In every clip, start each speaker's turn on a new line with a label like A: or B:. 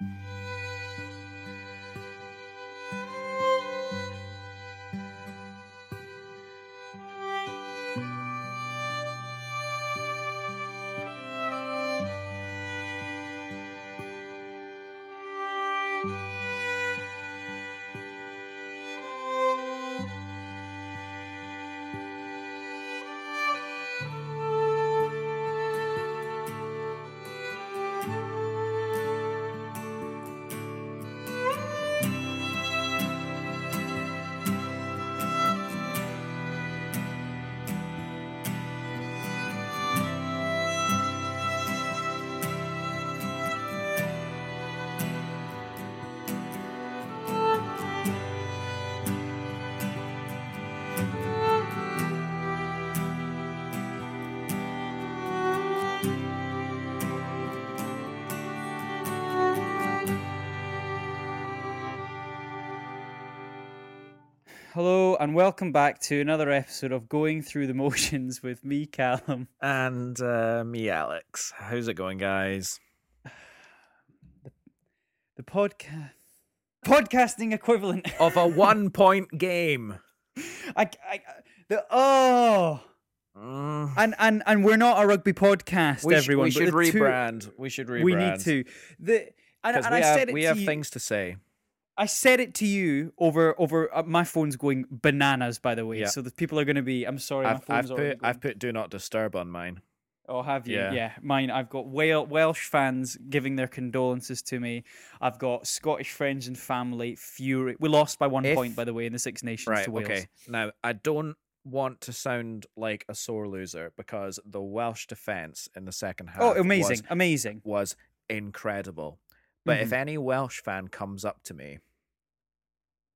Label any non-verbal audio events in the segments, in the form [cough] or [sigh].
A: Mm-hmm. Hello and welcome back to another episode of Going Through the Motions [laughs] with me, Callum.
B: And uh, me, Alex. How's it going, guys?
A: The podcast podcasting equivalent
B: Of a [laughs] one point game.
A: I, I, the oh,
B: Mm.
A: and and and we're not a rugby podcast,
B: We, sh-
A: everyone.
B: we should
A: the two-
B: rebrand. we should rebrand.
A: we need to. The and, and
B: we
A: I
B: have,
A: said it
B: we have
A: you,
B: things to say.
A: I said it to you over over. Uh, my phone's going bananas, by the way.
B: Yeah.
A: So the people are going to be. I'm sorry,
B: I've,
A: phone's
B: I've put. I've put do not disturb on mine.
A: Oh, have you?
B: Yeah.
A: Yeah. mine. I've got Wel- Welsh fans giving their condolences to me. I've got Scottish friends and family fury. We lost by one
B: If-
A: point, by the way, in the Six Nations
B: Right.
A: to Wales.
B: Okay. Now I don't want to sound like a sore loser because the Welsh defense in the second half.
A: Oh, amazing,
B: was,
A: amazing.
B: was incredible. But if
A: Mhm.
B: any Welsh fan comes up to me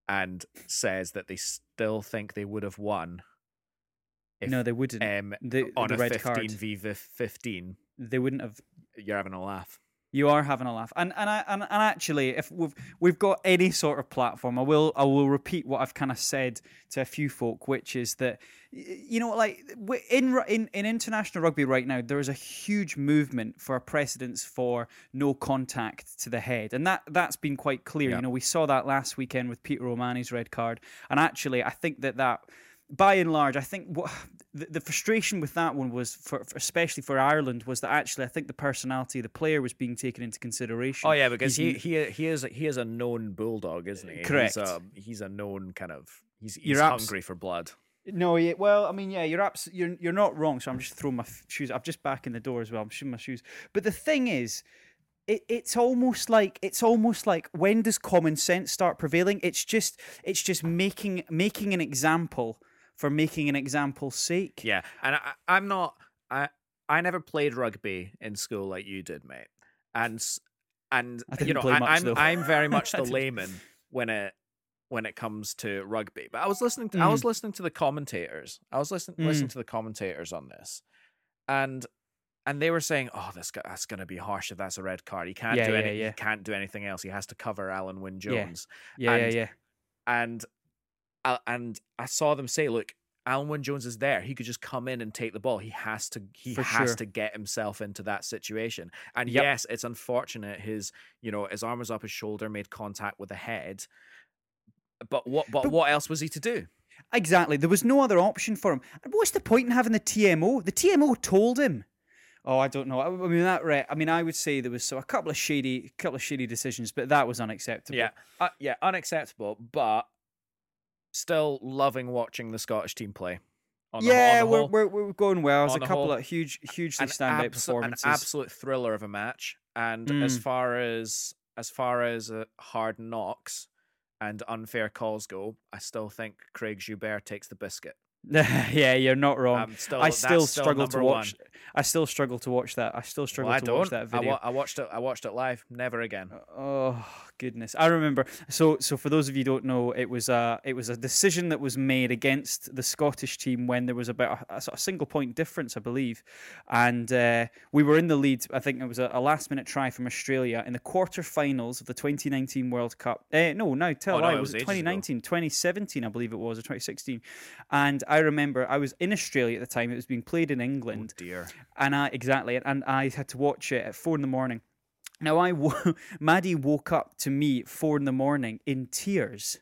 B: and says that they still think they would have won if
A: no, they wouldn't.
B: um,
A: the,
B: on
A: the
B: a
A: red
B: 15
A: card.
B: v 15,
A: They wouldn't have.
B: you're having a laugh.
A: You are having a laugh, and and I and, and actually, if we've we've got any sort of platform, I will I will repeat what I've kind of said to a few folk, which is that you know, like in in in international rugby right now, there is a huge movement for a precedence for no contact to the head, and that that's been quite clear. You know, we saw that last weekend with Peter O'Mahony's red card, and actually, I think that that. By and large, I think what the, the frustration with that one was, for, for especially for Ireland, was that actually I think the personality of the player was being taken into consideration.
B: Oh yeah, because he
A: He's-
B: he he is he is a known bulldog, isn't he?
A: Correct.
B: He's a, he's a known kind of he's he's
A: You're abs-
B: hungry for blood.
A: No, yeah, well, I mean, yeah, you're abs- you're you're not wrong. So I'm just throwing my f- shoes. I'm just back in the door as well. I'm shooting my shoes. But the thing is, it, it's almost like it's almost like when does common sense start prevailing? It's just it's just making making an example for making an example's sake.
B: Yeah, and I, I'm not. I I never played rugby in school like you did, mate. And and
A: I didn't
B: you know,
A: play
B: I,
A: much,
B: I'm
A: though.
B: I'm very [laughs] much the layman when it when it comes to rugby. But I was listening. To, I was mm. listening to the commentators. I was listening listening to the commentators on this, and and they were saying, "Oh, this guy, that's going to be harsh if that's a red card. He can't
A: Yeah,
B: do
A: yeah,
B: any.
A: yeah.
B: He can't do anything else. He has to cover Alun
A: Wyn
B: Jones."
A: yeah,
B: and-
A: yeah, yeah.
B: and I, and I saw them say, "Look, Alun Wyn Jones is there. He could just come in and take the ball. He has to. He
A: For
B: has
A: sure.
B: to get himself into that situation." And
A: Yep.
B: yes, it's unfortunate. His, you know, his arm was up his shoulder, made contact with the head. But what? But,
A: But-
B: what else was he to do?
A: Exactly. There was no other option for him. And what's the point in having the TMO? The TMO told him. Oh, I don't know. I mean that. Right. I mean, I would say there was so a couple of shady, couple of shady decisions, but that was unacceptable.
B: Yeah, uh, yeah, unacceptable. But still loving watching the Scottish team play. On the, on
A: yeah,
B: the
A: we're, we're we're going well. There's a couple
B: whole,
A: of huge, hugely
B: an,
A: standout
B: abso-
A: performances.
B: an absolute thriller of a match. And as
A: Mm.
B: far as as far as uh, hard knocks and unfair calls go, I still think Craig Joubert takes the biscuit. [laughs]
A: yeah, you're not wrong.
B: Still,
A: I still
B: still
A: struggle to watch.
B: one.
A: I still struggle to watch that. I still struggle
B: Well, I
A: to
B: don't.
A: watch that
B: I,
A: video.
B: wa- I watched it. I watched it live. Never again.
A: Oh goodness, I remember. So, so for those of you who don't know, it was a it was a decision that was made against the Scottish team when there was about a, a sort of single point difference, I believe, and uh, we were in the lead. I think it was a, a last minute try from Australia in the quarterfinals of the 2019 World Cup. Uh, no, no, tell
B: Oh, no, it
A: it
B: was
A: was
B: ages ago.
A: 2019, 2017, I believe it was, or 2016. And I remember I was in Australia at the time. It was being played in England.
B: Oh dear.
A: and I exactly, and I had to watch it at four in the morning. Now, I wo- [laughs] Maddie woke up to me at four in the morning in tears,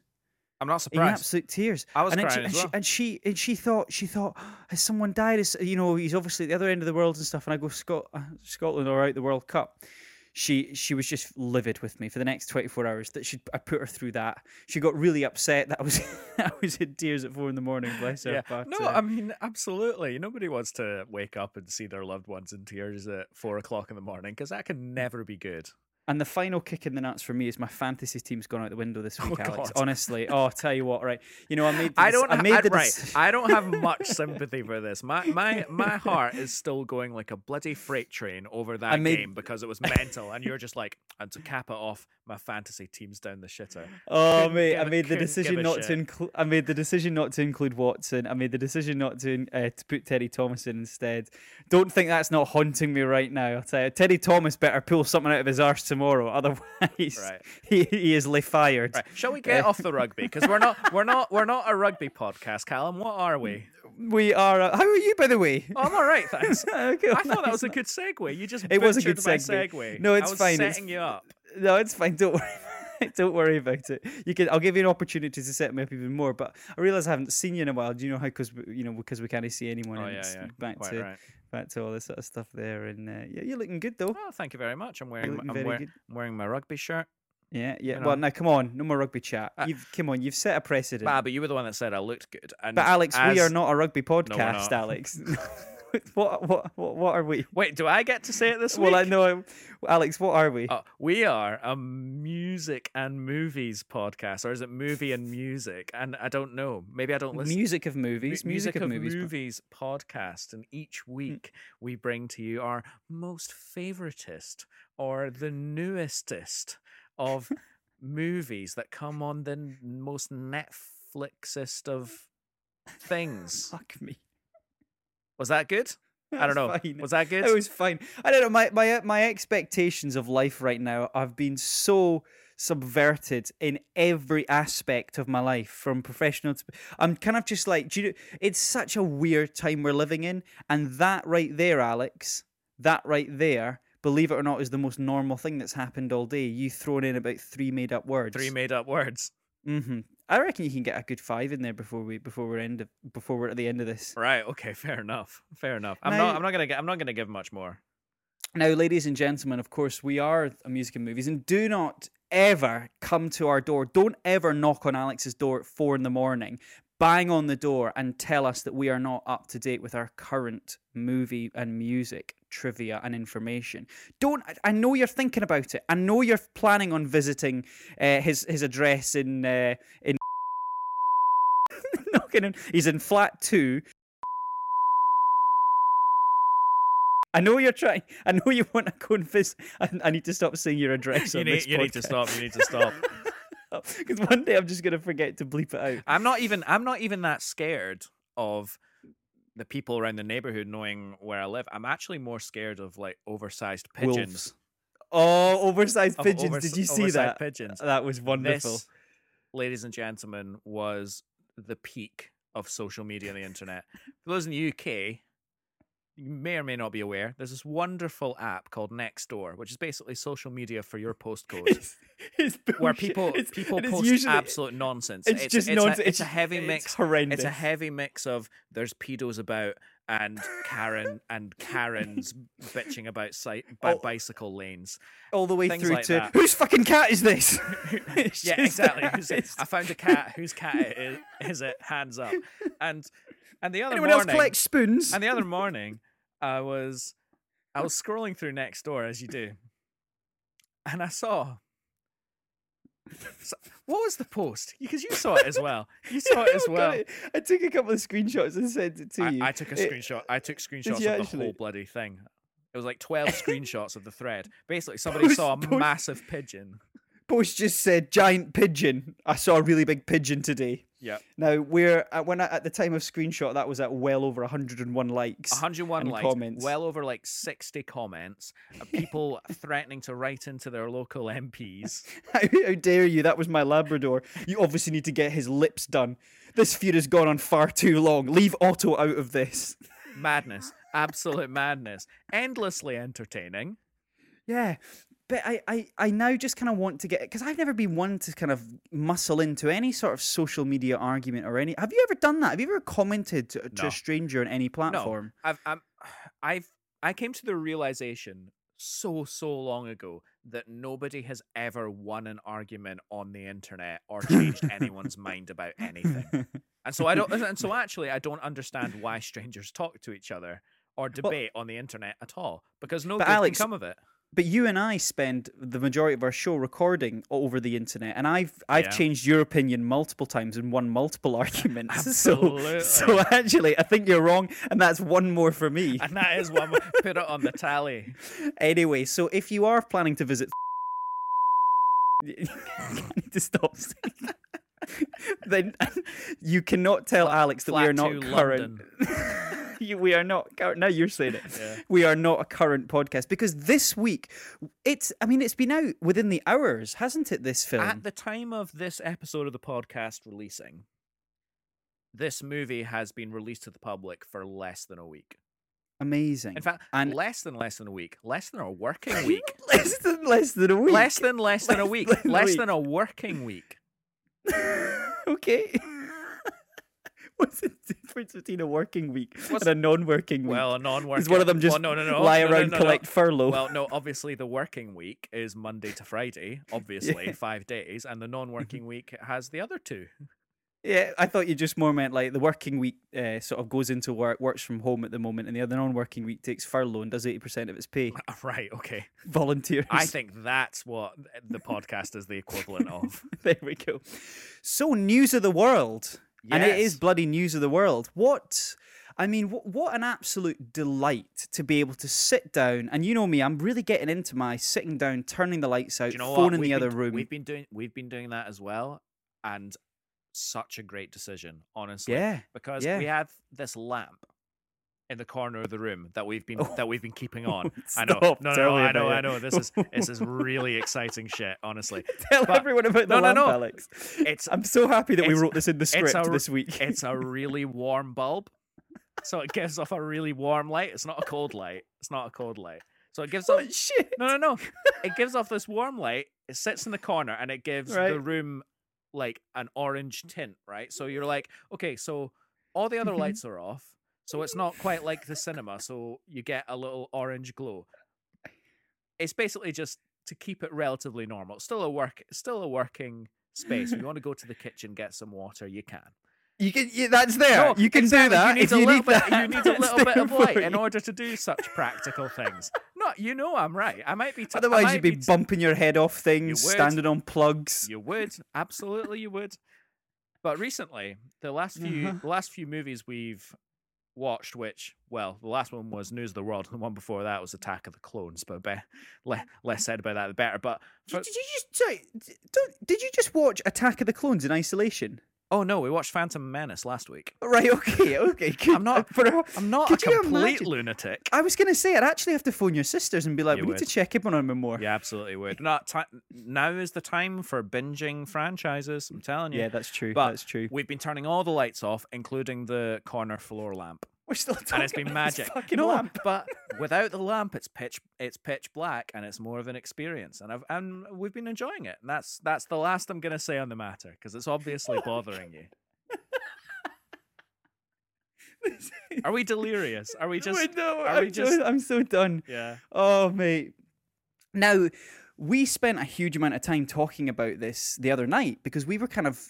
B: I'm not
A: in
B: surprised.
A: absolute tears.
B: I was
A: and
B: crying
A: she,
B: as
A: and,
B: well.
A: she, and she and she thought she thought has someone died? Is, you know, he's obviously at the other end of the world and stuff. And I go Scot- uh, Scotland or out the World Cup. She she was just livid with me for the next 24 hours. That she I put her through that. She got really upset that I was [laughs] I was in tears at four in the morning. Bless her.
B: Yeah.
A: But,
B: no,
A: uh,
B: I mean absolutely. Nobody wants to wake up and see their loved ones in tears at four o'clock in the morning because that can never be good.
A: And the final kick in the nuts for me is my fantasy team's gone out the window this oh, week,
B: Oh,
A: Alex.
B: God.
A: Honestly, oh, I'll tell you what, right? You know, I made. The,
B: I don't.
A: I made
B: I,
A: the
B: right. I don't have [laughs] much sympathy for this. My my my heart is still going like a bloody freight train over that
A: made-
B: game because it was mental, and you're just like, and to cap it off, my fantasy team's down the shitter.
A: Oh
B: couldn't
A: mate, I
B: a-
A: made the decision not to include. I made the decision not to include Watson. I made the decision not to uh, to put Teddy Thomas in instead. Don't think that's not haunting me right now. I'll tell you, Teddy Thomas better pull something out of his arse tomorrow. [laughs] Otherwise,
B: Right.
A: he, he is lay fired.
B: Right. Shall we get off the [laughs] rugby? Because we're not we're not we're not a rugby podcast, Callum. What are we?
A: We are. Uh, how are you, by the way?
B: Oh, I'm all right, thanks. [laughs]
A: Okay,
B: I thought that was a good segue. You just
A: It was a good segue.
B: segue.
A: No,
B: I
A: it's
B: was
A: fine, it's
B: Setting you up.
A: No, it's fine. Don't worry. [laughs] Don't worry about it. You can. I'll give you an opportunity to set me up even more. But I realize I haven't seen you in a while. Do you know how? Because you know because we can't see anyone.
B: Oh yeah, yeah.
A: Back
B: Quite
A: to
B: right.
A: back to all this sort of stuff there. And uh, yeah, you're looking good though.
B: Oh, thank you very much. I'm wearing my, I'm,
A: very
B: wear-
A: good.
B: I'm wearing my rugby shirt.
A: Yeah, yeah.
B: You
A: Well,
B: know.
A: now come on, no more rugby chat.
B: Uh,
A: You've come on. You've set a precedent.
B: Bah, but you were the one that said I looked good. And
A: but Alex, we are not a rugby podcast,
B: not.
A: Alex. [laughs] [laughs] [laughs] what, what what what are we?
B: Wait, do I get to say it this week?
A: Well, I know, Alex. What are we?
B: Oh, we are a music and movies podcast, or is it movie and music? And I don't know. Maybe I don't listen.
A: music of
B: Mu-
A: movies. Music, of, movies. but-
B: movies podcast, and each hmm. week we bring to you our most favoritist or the newestest of [laughs] movies that come on the most Netflixest of things. [laughs]
A: Fuck me.
B: Was that good? [laughs] I don't know.
A: fine.
B: Was that good?
A: It was fine. I don't know. My my my expectations of life right now have been so subverted in every aspect of my life, from professional to. I'm kind of just like, do you know? It's such a weird time we're living in, and that right there, Alex, that right there. Believe it or not, is the most normal thing that's happened all day. You thrown in about three made up words.
B: Three made up words.
A: Mm-hmm. I reckon you can get a good five in there before we before we're end of, before we're at the end of this.
B: Right. Okay. [laughs] Fair enough. Fair enough. I'm
A: Now-
B: not. I'm not gonna. Get, I'm not gonna give much more.
A: Now, ladies and gentlemen, of course, we are a music and movies, and do not ever come to our door. Don't ever knock on Alex's door at four in the morning, bang on the door, and tell us that we are not up to date with our current movie and music trivia and information. Don't. I- know you're thinking about it. I know you're planning on visiting uh, his his address in uh, in. [laughs] knocking on. He's in flat two. I know you're trying. I know you want to go and visit. I, I need to stop saying your address
B: You
A: on
B: need.
A: this
B: You need to stop. You need to stop.
A: Because [laughs] one day I'm just gonna forget to bleep it out.
B: I'm not even. I'm not even that scared of the people around the neighborhood knowing where I live. I'm actually more scared of like oversized pigeons.
A: Wolves. Oh, oversized pigeons!
B: overs-
A: Did you see
B: oversized
A: that?
B: Pigeons.
A: That was wonderful.
B: This, ladies and gentlemen, was the peak of social media on the internet. For those in the UK, you may or may not be aware, there's this wonderful app called Nextdoor, which is basically social media for your postcode. [laughs]
A: It's, it's
B: where people
A: It's-
B: people post
A: usually-
B: absolute nonsense.
A: It's, just
B: it's
A: nonsense.
B: A, it's a heavy mix.
A: Horrendous.
B: It's a heavy mix of there's pedos about and Karen [laughs] and Karens bitching about si-
A: Oh.
B: bicycle lanes.
A: all the way
B: things
A: through
B: like
A: to
B: that.
A: whose fucking cat is this? [laughs]
B: Yeah, exactly. I found a cat. Whose cat it is, is it? Hands up. And and the other
A: Anyone else
B: morning,
A: collect spoons?
B: and the other [laughs] morning, I was I was scrolling through next door as you do, and I saw. So- what was the post? Because you saw it as well. You [laughs] saw it as well.
A: it. I took a couple of screenshots and sent it to
B: I,
A: you.
B: I took a
A: It-
B: screenshot. I took screenshots of the whole bloody thing. It was like [laughs] twelve screenshots of the thread. Basically, [laughs] somebody
A: Post-
B: saw a
A: post-
B: massive pigeon.
A: Post just said giant pigeon. I saw a really big pigeon today.
B: Yeah,
A: Now we're at, when I, at the time of screenshot that was at well over 101 likes.
B: 101
A: and
B: likes,
A: comments.
B: well over like 60 comments, uh, [laughs] people threatening to write into their local MPs. [laughs]
A: How, how dare you? That was my Labrador. You obviously need to get his lips done. This feud has gone on far too long. Leave Otto out of this.
B: Madness, absolute madness, endlessly entertaining.
A: Yeah. But I, I, I now just kind of want to get because I've never been one to kind of muscle into any sort of social media argument or any. Have you ever done that? Have you ever commented to, to
B: No.
A: a stranger on any platform?
B: No, I've I'm, [sighs] I've I came to the realization so so long ago that nobody has ever won an argument on the internet or changed anyone's mind about anything. And so I don't and so [laughs] actually I don't understand why strangers talk to each other or debate on the internet at all because no good
A: Alex,
B: can come of it.
A: But you and I spend the majority of our show recording over the internet, and I've I've
B: Yeah.
A: changed your opinion multiple times and won multiple [laughs] arguments.
B: Absolutely.
A: So, so actually, I think you're wrong, and that's one more for me.
B: And that is one put it on the tally. [laughs]
A: Anyway, so if you are planning to visit, I [laughs] need to stop saying. then you cannot tell Alex that we are not current. [laughs] you, we are not current. Now you're saying it.
B: Yeah.
A: We are not a current podcast because this week, it's. I mean, it's been out within the hours, hasn't it? This film.
B: At the time of this episode of the podcast releasing, this movie has been released to the public for less than a week.
A: Amazing.
B: In fact,
A: And-
B: less than less than a week. Less than a working [laughs] week.
A: less than less than a week.
B: less than less than a week.
A: than
B: Less than a working week. [laughs]
A: okay. [laughs] What's the difference between a working week
B: What's-
A: and a non-working week?
B: Well, a non-working.
A: Is one of them just
B: well, no, no, no,
A: lie
B: no,
A: around,
B: no, no.
A: collect furlough?
B: Well, no, [laughs] obviously the working week is Monday to Friday, [laughs] obviously, five days, and the non-working week has the other two.
A: yeah, I thought you just more meant like the working week uh, sort of goes into work, works from home at the moment, and the other non-working week takes furlough and does eighty percent of its pay.
B: Right, okay.
A: Volunteers.
B: I think that's what the podcast is the equivalent of.
A: there we go. So news of the world, and it is bloody news of the world. What? I mean, what, what an absolute delight to be able to sit down. And you know me, I'm really getting into my sitting down, turning the lights out,
B: you know
A: phone in the
B: been-
A: other room.
B: We've been doing we've been doing that as well, and such a great decision, honestly.
A: Yeah,
B: because
A: yeah.
B: we have this lamp in the corner of the room that we've been
A: Oh.
B: that we've been keeping on. [laughs] I know, no, no, no, I know, I know. This is [laughs] this is really exciting shit, honestly. [laughs]
A: Tell
B: but-
A: everyone about the
B: no, no,
A: lamp,
B: no.
A: Alex.
B: It's
A: I'm so happy that we wrote this in the
B: it's a
A: script this week.
B: it's a really warm bulb, so it gives off a really warm light. It's not a cold light. It's not a cold light. So it gives off.
A: what shit?
B: No, no, no. It gives off this warm light. It sits in the corner and it gives
A: Right.
B: the room like an orange tint, right? So you're like, okay, so all the other
A: Mhm.
B: lights are off. So it's not quite like the cinema. So you get a little orange glow. It's basically just to keep it relatively normal. It's still a work, still a working space. If you [laughs] want to go to the kitchen, get some water, you can.
A: You can. Yeah, that's there.
B: No,
A: you can
B: exactly,
A: do that.
B: You need
A: if
B: a
A: you
B: little
A: need
B: bit.
A: that,
B: You need a [laughs] little bit of light in order to do such practical things. No, you know I'm right. I might be. T-
A: Otherwise,
B: might
A: you'd be
B: t-
A: bumping your head off things, standing on plugs.
B: You would absolutely, you would. But recently, the last few,
A: Uh-huh.
B: the last few movies we've watched, which well, the last one was News of the World, and the one before that was Attack of the Clones. But be, le- less said about that, the better. But for,
A: Did, you just sorry, don't, did you just watch Attack of the Clones in isolation?
B: Oh no, we watched Phantom Menace last week.
A: Right. Okay. Okay. [laughs]
B: I'm not.
A: For a,
B: I'm not a complete lunatic.
A: I was gonna say I'd actually have to phone your sisters and be like,
B: You
A: we need to
B: would.
A: check in on them more.
B: You absolutely would. Not ti now is the time for binging franchises. I'm telling you.
A: Yeah, that's true.
B: But
A: that's true.
B: We've been turning all the lights off, including the corner floor lamp.
A: We're still talking
B: and it's been magic.
A: Fucking
B: no,
A: lamp.
B: but without the lamp, it's pitch it's pitch black, and it's more of an experience. And I've and we've been enjoying it. And that's that's the last I'm gonna say on the matter because it's obviously [laughs] bothering you. [laughs] Are we delirious? Are we just?
A: Wait, no,
B: are
A: I'm,
B: we just-
A: so, I'm so done.
B: Yeah.
A: Oh, mate. Now, we spent a huge amount of time talking about this the other night because we were kind of.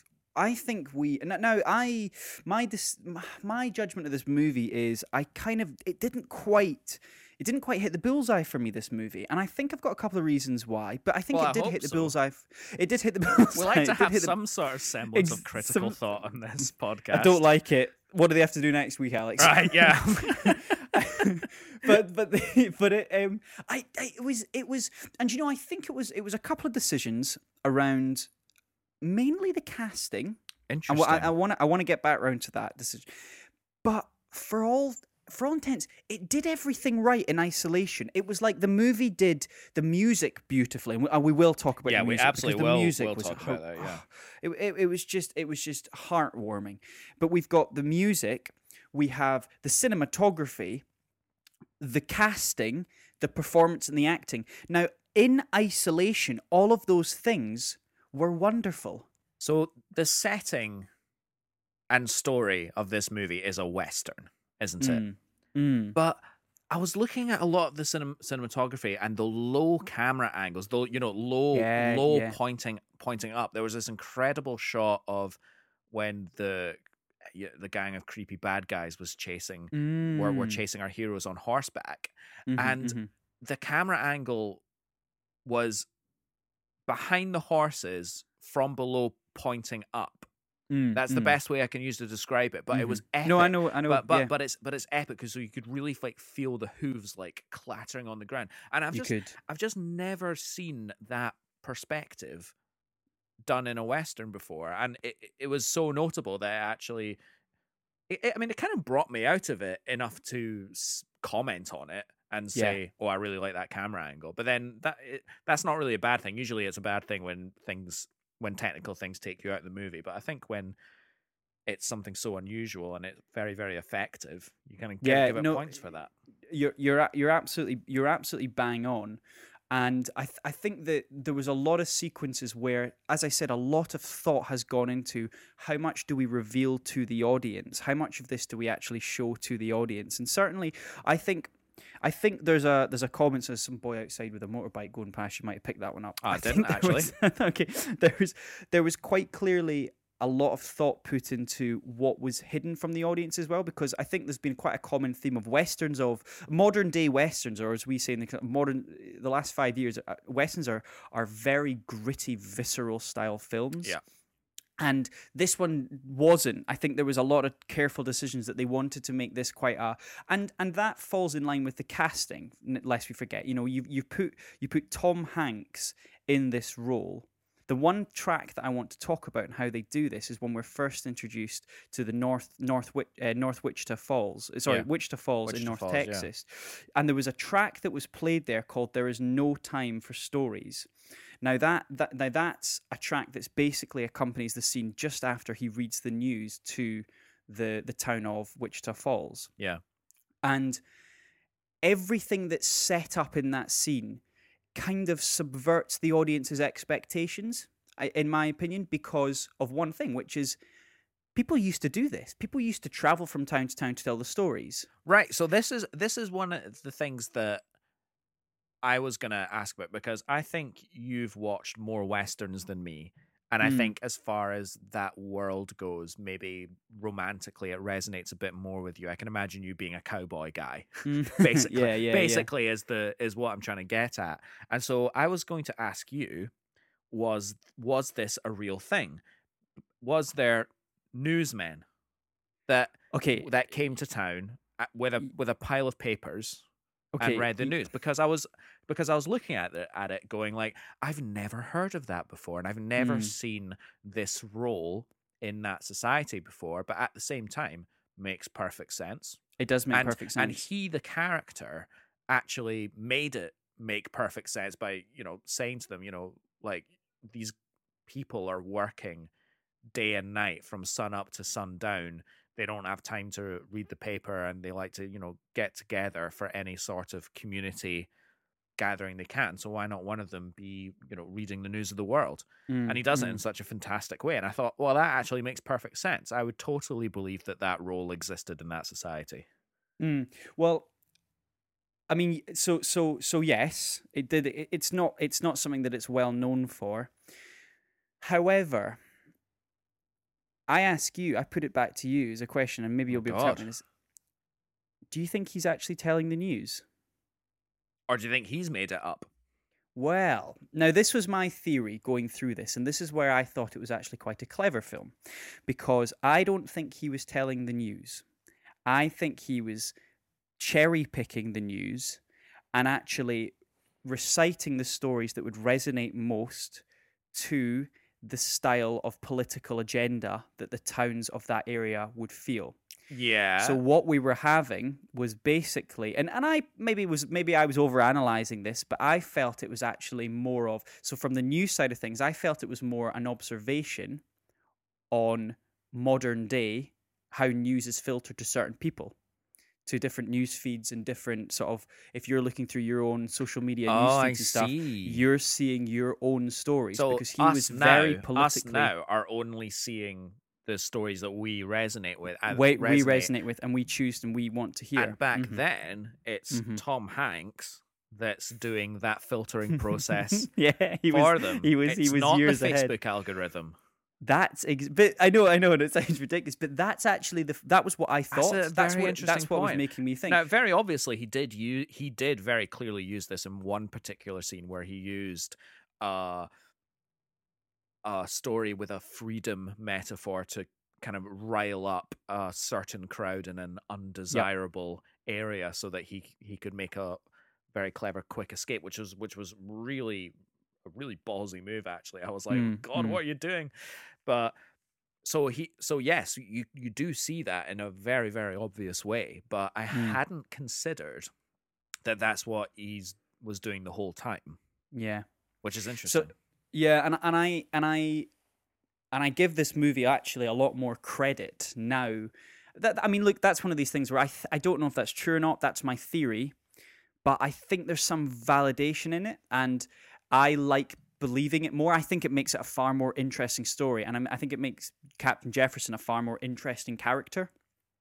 A: I think we now I my dis, my judgment of this movie is I kind of it didn't quite it didn't quite hit the bullseye for me this movie and I think I've got a couple of reasons why but I think
B: Well,
A: it did hit the
B: so.
A: bullseye it did hit the bullseye [laughs]
B: We like to have
A: hit the-
B: some sort of semblance
A: Ex-
B: of critical
A: some-
B: thought on this [laughs] podcast.
A: I don't like it what do they have to do next week Alex
B: Right? Yeah. [laughs]
A: but but the, but it um I, I it was it was and you know I think it was it was a couple of decisions around mainly the casting.
B: Interesting.
A: what I want to I want to get back around to that decision. But for all for all intents it did everything right in isolation. It was like the movie did the music beautifully and we, we will talk about
B: Yeah,
A: the
B: we absolutely
A: because the
B: will-
A: music
B: will
A: was
B: talk
A: ho-
B: about that, yeah. [sighs]
A: it, it, it was just it was just heartwarming. But we've got the music we have the cinematography the casting the performance and the acting. Now in isolation, all of those things were wonderful.
B: So the setting and story of this movie is a western, isn't it?
A: Mm. Mm.
B: But I was looking at a lot of the cinem- cinematography and the low camera angles, though you know, low,
A: Yeah,
B: low
A: yeah.
B: pointing, pointing up. There was this incredible shot of when the the gang of creepy bad guys was chasing, were, were
A: Mm.
B: chasing our heroes on horseback.
A: Mhm,
B: and
A: mhm.
B: The camera angle was behind the horses from below, pointing up.
A: Mm,
B: That's the
A: mm.
B: best way I can use to describe it. But it was epic.
A: No, I know, I know.
B: But but
A: yeah,
B: but it's but it's epic because you could really like feel the hooves like clattering on the ground. And I've
A: you
B: just
A: could.
B: I've just never seen that perspective done in a western before, and it it- it was so notable that it actually. It, it- I mean, it kind of brought me out of it enough to comment on it and
A: Yeah.
B: say, "Oh, I really like that camera angle." But then that it, that's not really a bad thing. Usually, it's a bad thing when things when technical things take you out of the movie. But I think when it's something so unusual and it's very very effective, you kind of
A: Yeah,
B: give it
A: no,
B: points for that.
A: you're you're you're absolutely you're absolutely bang on and I, th- I think that there was a lot of sequences where as i said a lot of thought has gone into how much do we reveal to the audience how much of this do we actually show to the audience and certainly i think I think there's a there's a comment says some boy outside with a motorbike going past. You might have picked that one up.
B: Oh, I didn't, actually.
A: was- [laughs] okay, there was there was quite clearly a lot of thought put into what was hidden from the audience as well, because I think there's been quite a common theme of westerns of modern day westerns, or as we say in the modern the last five years, uh, westerns are are very gritty, visceral style films.
B: Yeah.
A: And this one wasn't. I think there was a lot of careful decisions that they wanted to make this quite a, and and that falls in line with the casting. Lest we forget, you know, you you put you put Tom Hanks in this role. The one track that I want to talk about and how they do this is when we're first introduced to the North North uh, North Wichita Falls. uh, Sorry,
B: Yeah.
A: Wichita Falls in North
B: Falls, yeah.
A: Texas, and there was a track that was played there called "There Is No Time for Stories." Now that, that now that's a track that's basically accompanies the scene just after he reads the news to the the town of Wichita Falls.
B: Yeah.
A: And everything that's set up in that scene kind of subverts the audience's expectations, in my opinion, because of one thing, which is people used to do this. People used to travel from town to town to tell the stories.
B: Right. So this is this is one of the things that I was gonna ask about because I think you've watched more westerns than me. And I
A: Mm.
B: think as far as that world goes, maybe romantically it resonates a bit more with you. I can imagine you being a cowboy guy. [laughs] [laughs] Basically,
A: yeah, yeah,
B: basically is the is what I'm trying to get at. And so I was going to ask you, was was this a real thing? Was there newsmen that.
A: Okay,
B: that came to town uh, with a with a pile of papers
A: okay.
B: and read the news because I was because I was looking at it at it going like I've never heard of that before and I've never
A: Mm.
B: seen this role in that society before but at the same time makes perfect sense
A: It does make
B: and,
A: perfect sense.
B: and he the character actually made it make perfect sense by you know saying to them you know like these people are working day and night from sun up to sundown they don't have time to read the paper and they like to you know get together for any sort of community gathering they can so why not one of them be you know reading the news of the world and he does it in
A: Mm.
B: such a fantastic way and i thought well that actually makes perfect sense i would totally believe that that role existed in that society
A: Mm. Well, I mean, so so so yes, it did. It, it's not it's not something that it's well known for. However, I ask you, I put it back to you as a question, and maybe
B: Oh,
A: you'll be able to
B: God.
A: me. This. Do you think he's actually telling the news?
B: or do you think he's made it up
A: Well, now this was my theory going through this, and this is where I thought it was actually quite a clever film, because I don't think he was telling the news. I think he was cherry picking the news and actually reciting the stories that would resonate most to the style of political agenda that the towns of that area would feel.
B: yeah
A: So what we were having was basically, and, and I maybe was maybe I was overanalyzing this, but I felt it was actually more of so from the news side of things, I felt it was more an observation on modern day how news is filtered to certain people, to different news feeds and different sort of if you're looking through your own social media news
B: Oh, I
A: feeds and stuff,
B: see.
A: you're seeing your own stories
B: So
A: because he
B: us
A: was
B: now,
A: very
B: us
A: politically
B: now are only seeing the stories that we resonate with. And
A: we, we resonate with and we choose and we want to hear.
B: And back
A: Mhm.
B: then, it's
A: Mhm.
B: Tom Hanks that's doing that filtering [laughs] process
A: yeah, he
B: for
A: was.
B: them.
A: He was.
B: It's
A: he was
B: not
A: years
B: the
A: ahead.
B: Facebook algorithm.
A: That's ex- but I know, I know, and it sounds ridiculous, but that's actually the that was what I
B: That's
A: thought. That's,
B: very
A: what
B: interesting
A: that's what was making me think.
B: Now, very obviously, he did use he did very clearly use this in one particular scene where he used uh, a story with a freedom metaphor to kind of rile up a certain crowd in an undesirable area, so that he he could make a very clever quick escape, which was which was really a really ballsy move. Actually, I was like,
A: Mm,
B: God,
A: mm.
B: what are you doing? But so he so yes you you do see that in a very very obvious way but i
A: Mm.
B: hadn't considered that that's what he's was doing the whole time
A: yeah.
B: which is interesting
A: Yeah, and and I and I and I give this movie actually a lot more credit now. That I mean, look, that's one of these things where I th- I don't know if that's true or not. That's my theory, but I think there's some validation in it, and I like believing it more. I think it makes it a far more interesting story, and I, I think it makes Captain Jefferson a far more interesting character.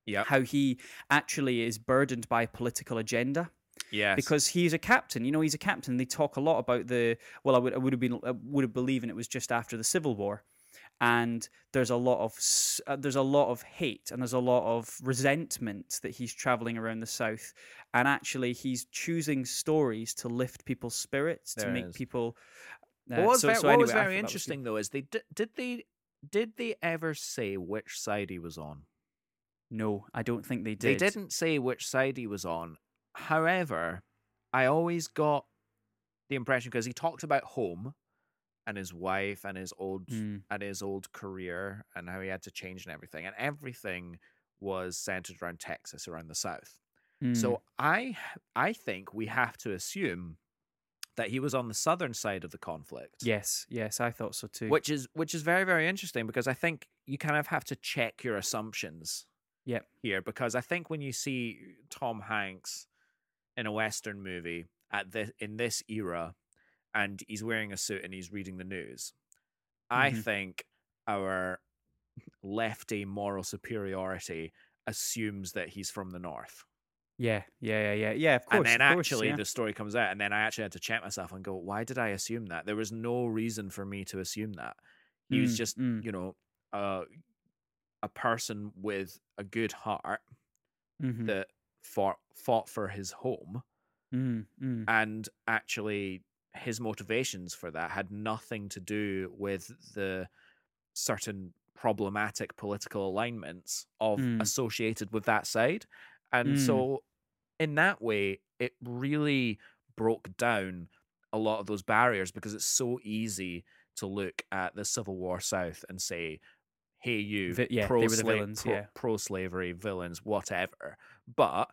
B: yeah
A: How he actually is burdened by a political agenda
B: yes
A: because he's a captain. You know, he's a captain. They talk a lot about the. Well, I would, I would have been, I would have believed it was just after the Civil War, and there's a lot of, uh, there's a lot of hate and there's a lot of resentment that he's traveling around the South, and actually he's choosing stories to lift people's spirits to make
B: is.
A: people. Uh,
B: what was,
A: so-
B: very,
A: so
B: what
A: anyway, I
B: very
A: that was
B: interesting though is they did, did they did they ever say which side he was on
A: No, I don't think they did.
B: they
A: did.
B: didn't say which side he was on however i always got the impression because he talked about home and his wife and his old
A: Mm,
B: and his old career and how he had to change and everything and everything was centered around texas around the south
A: mm,
B: so i i think we have to assume that he was on the southern side of the conflict
A: yes, yes, I thought so too.
B: which is which is very very interesting because i think you kind of have to check your assumptions
A: Yep.
B: here because i think when you see tom hanks in a western movie at this in this era and he's wearing a suit and he's reading the news i
A: Mhm.
B: think our lefty moral superiority assumes that he's from the north
A: Yeah, yeah, yeah, yeah, yeah. Of course.
B: and then
A: course,
B: actually
A: yeah.
B: the story comes out and then i actually had to check myself and go why did i assume that there was no reason for me to assume that he was
A: Mm,
B: just
A: mm.
B: you know uh, a person with a good heart
A: Mhm,
B: that fought fought for his home
A: mm, mm.
B: and actually his motivations for that had nothing to do with the certain problematic political alignments of
A: Mm.
B: associated with that side and
A: Mm.
B: so in that way it really broke down a lot of those barriers because it's so easy to look at the civil war south and say hey you
A: Vi- yeah, they
B: pro
A: were the villains, yeah.
B: pro slavery villains whatever but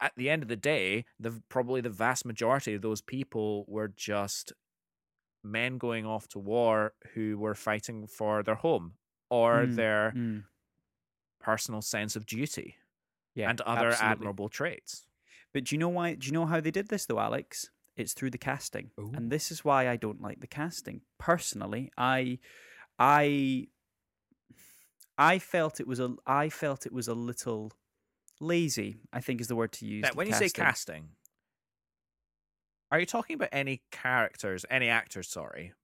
B: at the end of the day, the probably the vast majority of those people were just men going off to war who were fighting for their home or
A: Mm,
B: their
A: Mm.
B: personal sense of duty
A: Yeah,
B: and other
A: absolutely.
B: admirable traits.
A: But do you know why? Do you know how they did this though, Alex? It's through the casting, and this is why I don't like the casting. Personally, I, I, I felt it was a, I felt it was a little lazy. I think is the word to use.
B: Now, when you say
A: casting.
B: casting, are you talking about any characters, any actors, sorry,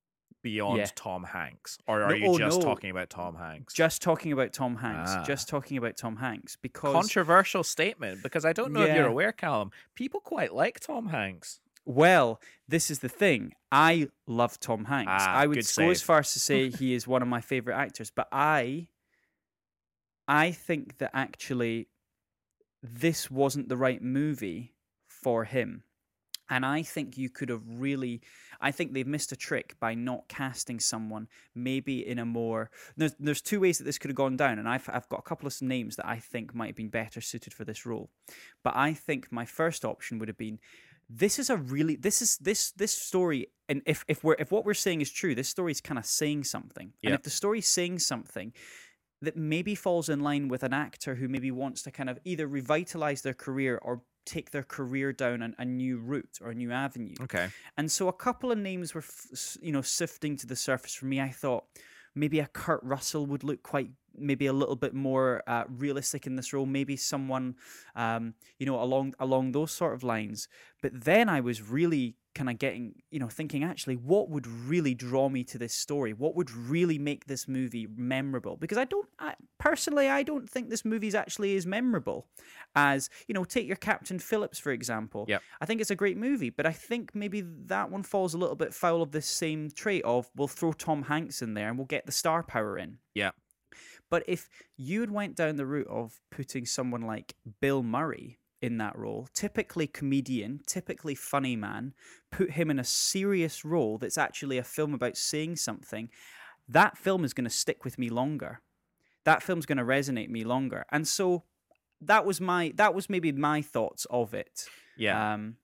B: beyond
A: Yeah.
B: Tom Hanks? Or are
A: No-
B: you
A: oh,
B: just
A: no.
B: talking about Tom Hanks?
A: just talking about Tom Hanks,
B: Ah.
A: just talking about Tom Hanks, because
B: Controversial statement because I don't know if you're aware, Callum. People quite like Tom Hanks.
A: Well, this is the thing. I love Tom Hanks.
B: Ah,
A: I would go as far as to say [laughs] he is one of my favorite actors, but I I think that actually this wasn't the right movie for him. And I think you could have really I think they've missed a trick by not casting someone maybe in a more there's there's two ways that this could have gone down and I've I've got a couple of names that I think might have been better suited for this role. But I think my first option would have been this is a really this is this this story and if if we're if what we're saying is true this story is kind of saying something and if the story's saying something that maybe falls in line with an actor who maybe wants to kind of either revitalize their career or take their career down an, a new route or a new avenue.
B: Okay.
A: And so a couple of names were, you know, sifting to the surface for me. I thought maybe a Kurt Russell would look quite maybe a little bit more uh, realistic in this role maybe someone um, you know along along those sort of lines. But then i was really kind of getting you know thinking actually what would really draw me to this story? What would really make this movie memorable? Because i don't I, personally i don't think this movie is actually as memorable as you know take your captain phillips for example.
B: Yep.
A: i think it's a great movie but i think maybe that one falls a little bit foul of this same trait of we'll throw tom hanks in there and we'll get the star power in.
B: Yeah.
A: But if you had went down the route of putting someone like Bill Murray in that role, typically comedian, typically funny man, put him in a serious role that's actually a film about saying something, that film is going to stick with me longer. That film's going to resonate me longer. And so that was my that was maybe my thoughts of it.
B: Yeah.
A: Um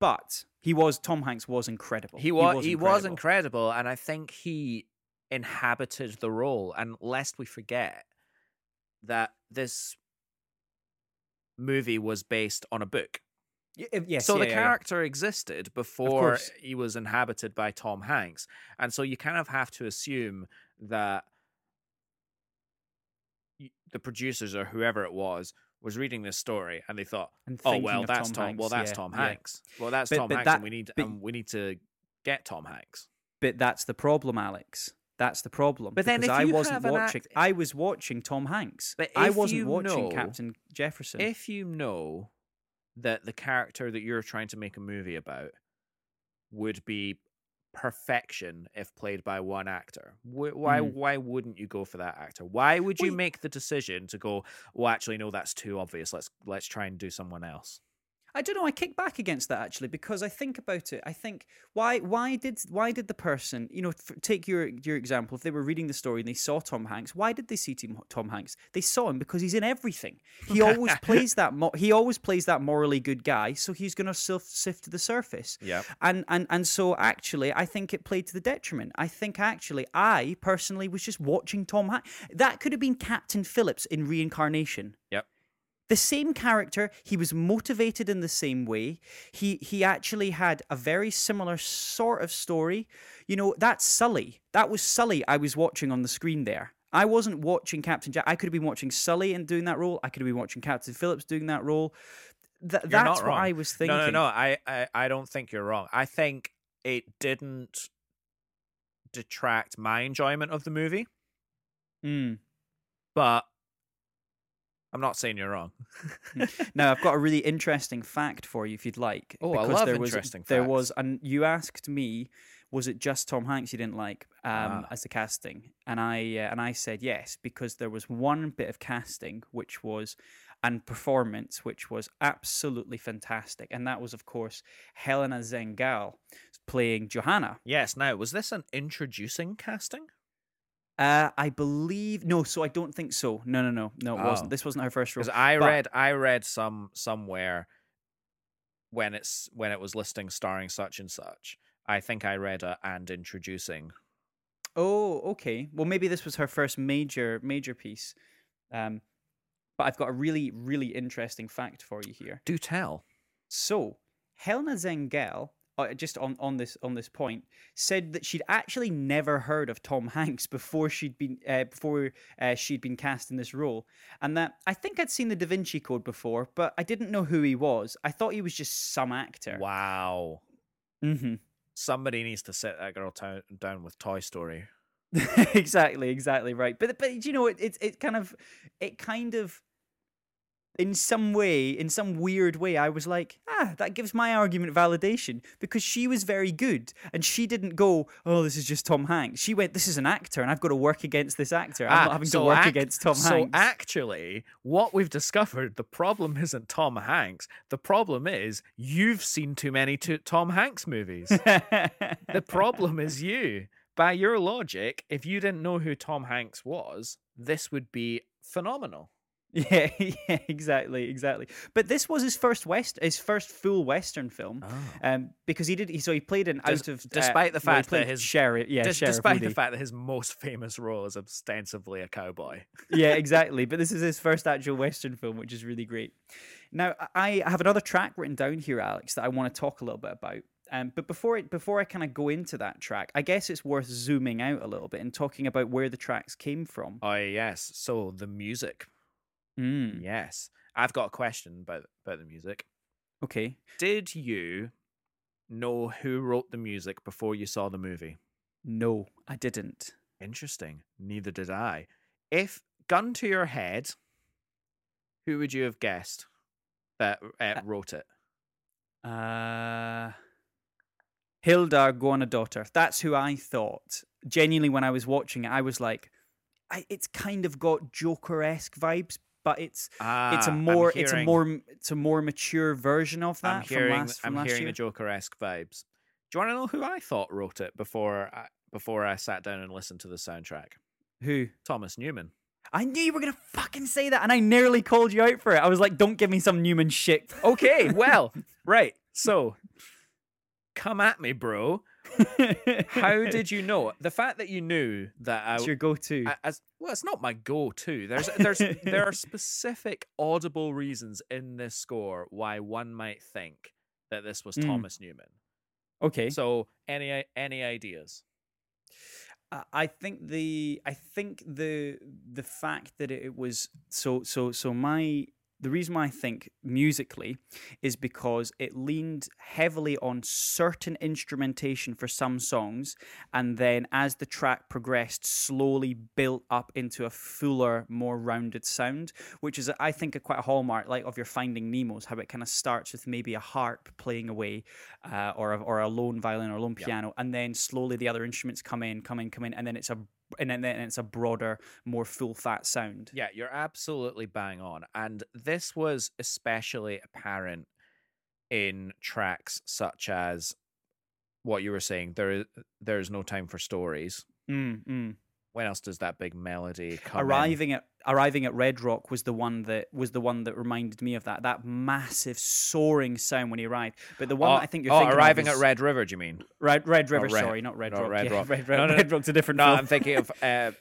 A: but he was Tom Hanks was incredible.
B: he was he was incredible and i think he inhabited the role and lest we forget that this movie was based on a book
A: Yes,
B: so
A: yeah,
B: the
A: yeah, yeah.
B: character existed before he was inhabited by tom hanks and so you kind of have to assume that the producers or whoever it was was reading this story and they thought
A: And
B: oh well that's
A: Tom
B: tom, well that's
A: yeah,
B: tom
A: yeah.
B: hanks well that's
A: But-
B: tom
A: but
B: hanks
A: that-
B: and we need
A: but-
B: and we need to get tom hanks
A: But that's the problem, Alex. That's the problem.
B: But then if
A: I
B: you
A: wasn't watching.
B: act-
A: I was watching Tom Hanks.
B: But
A: I
B: if
A: wasn't
B: you
A: watching
B: know-
A: Captain Jefferson.
B: if you know that the character that you're trying to make a movie about would be perfection if played by one actor why
A: Mhm.
B: why wouldn't you go for that actor why would you
A: Well,
B: make the decision to go well actually no that's too obvious let's let's try and do someone else
A: I don't know. I kick back against that actually because I think about it. I think why why did why did the person you know f- take your your example if they were reading the story and they saw Tom Hanks why did they see Tom, Tom Hanks they saw him because he's in everything [laughs] he always plays that mo- he always plays that morally good guy so he's going to sift to the surface
B: yeah
A: and and and so actually i think it played to the detriment i think actually i personally was just watching tom hanks that could have been captain phillips in reincarnation
B: Yep.
A: The same character he was motivated in the same way he he actually had a very similar sort of story you know that's sully that was sully i was watching on the screen there I wasn't watching Captain Jack. I could have been watching Sully and doing that role. I could have been watching Captain Phillips doing that role. Th- that's what. I was thinking.
B: no no no I, I i don't think you're wrong i think it didn't detract my enjoyment of the movie
A: Mm.
B: but i'm not saying you're wrong [laughs]
A: Now I've got a really interesting fact for you if you'd like.
B: Oh, I
A: because
B: love
A: there was,
B: interesting
A: There
B: facts.
A: was, and you asked me, was it just Tom Hanks you didn't like um,
B: Ah.
A: as the casting? And I uh, and I said yes because there was one bit of casting which was and performance which was absolutely fantastic, and that was of course Helena Zengel playing Johanna.
B: yes now was this an introducing casting
A: Uh, I believe no, so I don't think so. No, no, no, no, it
B: Oh.
A: wasn't. This wasn't her first role.
B: Because I
A: But-
B: read I read some somewhere when it's when it was listing starring such and such. I think I read a and introducing.
A: Oh, okay. Well, maybe this was her first major major piece. Um, but I've got a really really interesting fact for you here.
B: Do tell.
A: So, Helena Zengel, uh, just on, on this on this point, said that she'd actually never heard of Tom Hanks before she'd been uh, before uh, she'd been cast in this role, and that I think I'd seen the Da Vinci Code before, but I didn't know who he was. I thought he was just some actor.
B: Wow.
A: hmm
B: Somebody needs to set that girl town down with Toy Story. [laughs]
A: exactly, exactly right. But but you know, it it it kind of it kind of in some way, in some weird way, I was like, ah, that gives my argument validation because she was very good and she didn't go, oh, this is just Tom Hanks. She went, this is an actor and I've got to work against this actor. I'm
B: Ah,
A: not having
B: so
A: to work
B: act-
A: against Tom
B: so
A: Hanks.
B: So actually, what we've discovered, the problem isn't Tom Hanks. The problem is you've seen too many to- Tom Hanks movies. the problem is [laughs] you. By your logic, if you didn't know who Tom Hanks was, this would be phenomenal. [laughs]
A: Yeah, yeah, exactly, exactly. But this was his first west, his first full western film,
B: Oh.
A: um, because he did. He, so he played an
B: Des-
A: out of, uh,
B: despite the
A: well,
B: fact that his-
A: sheriff, yeah, sheriff
B: despite the fact that his most famous role is ostensibly a cowboy.
A: yeah, [laughs] exactly. But this is his first actual Western film, which is really great. Now, I I have another track written down here, Alex, that I want to talk a little bit about. Um, but before it, before I kind of go into that track, I guess it's worth zooming out a little bit and talking about where the tracks came from.
B: Oh yes, so the music.
A: Mm,
B: Yes, I've got a question about about the music.
A: okay.
B: Did you know who wrote the music before you saw the movie?
A: No, I didn't.
B: Interesting. Neither did I. If gun to your head, who would you have guessed that uh, wrote it?
A: Uh, Hildur Guðnadóttir. That's who I thought. Genuinely, when I was watching it, I was like, I, it's kind of got Joker esque vibes, but it's
B: Ah,
A: it's a
B: I'm
A: more it's a more it's a more mature version of
B: I'm
A: that
B: hearing
A: from last from
B: I'm hearing
A: year.
B: the Joker esque vibes. Do you want to know who I thought wrote it before I, before I sat down and listened to the soundtrack?
A: Who?
B: Thomas Newman.
A: I knew you were gonna fucking say that, and I nearly called you out for it. I was like, "Don't give me some Newman shit."
B: Okay, well, [laughs] right. So, come at me, bro. How [laughs] did you know? The fact that you knew that I,
A: It's your go-to?
B: I- as well, it's not my go-to. There's there's there are [laughs] specific audible reasons in this score why one might think that this was
A: Mm.
B: Thomas Newman.
A: okay.
B: So, any any ideas?
A: I- I think the I think the the fact that it was so so so my the reason why I think musically is because it leaned heavily on certain instrumentation for some songs, and then as the track progressed, slowly built up into a fuller, more rounded sound, which is I think a quite a hallmark like of your Finding Nemo's, how it kind of starts with maybe a harp playing away, uh, or a, or a lone violin or a lone
B: Yeah.
A: piano, and then slowly the other instruments come in, come in, come in, and then it's a and then, then it's a broader, more full fat sound.
B: Yeah, you're absolutely bang on. And this was especially apparent in tracks such as what you were saying. There is there is no time for stories.
A: Mm, mm.
B: When else does that big melody come in?
A: Arriving at arriving at Red Rock was the one that was the one that reminded me of that that massive soaring sound when he arrived. But the one
B: Oh,
A: that I think you're
B: oh,
A: thinking of
B: arriving
A: is-
B: at Red River. Do you mean?
A: Red Red River.
B: Red-
A: sorry, not Red
B: no,
A: Rock.
B: Red
A: yeah,
B: Rock. [laughs]
A: Red, Red,
B: No, no,
A: Red Rock's a different
B: No,
A: film.
B: I'm thinking of [laughs] uh,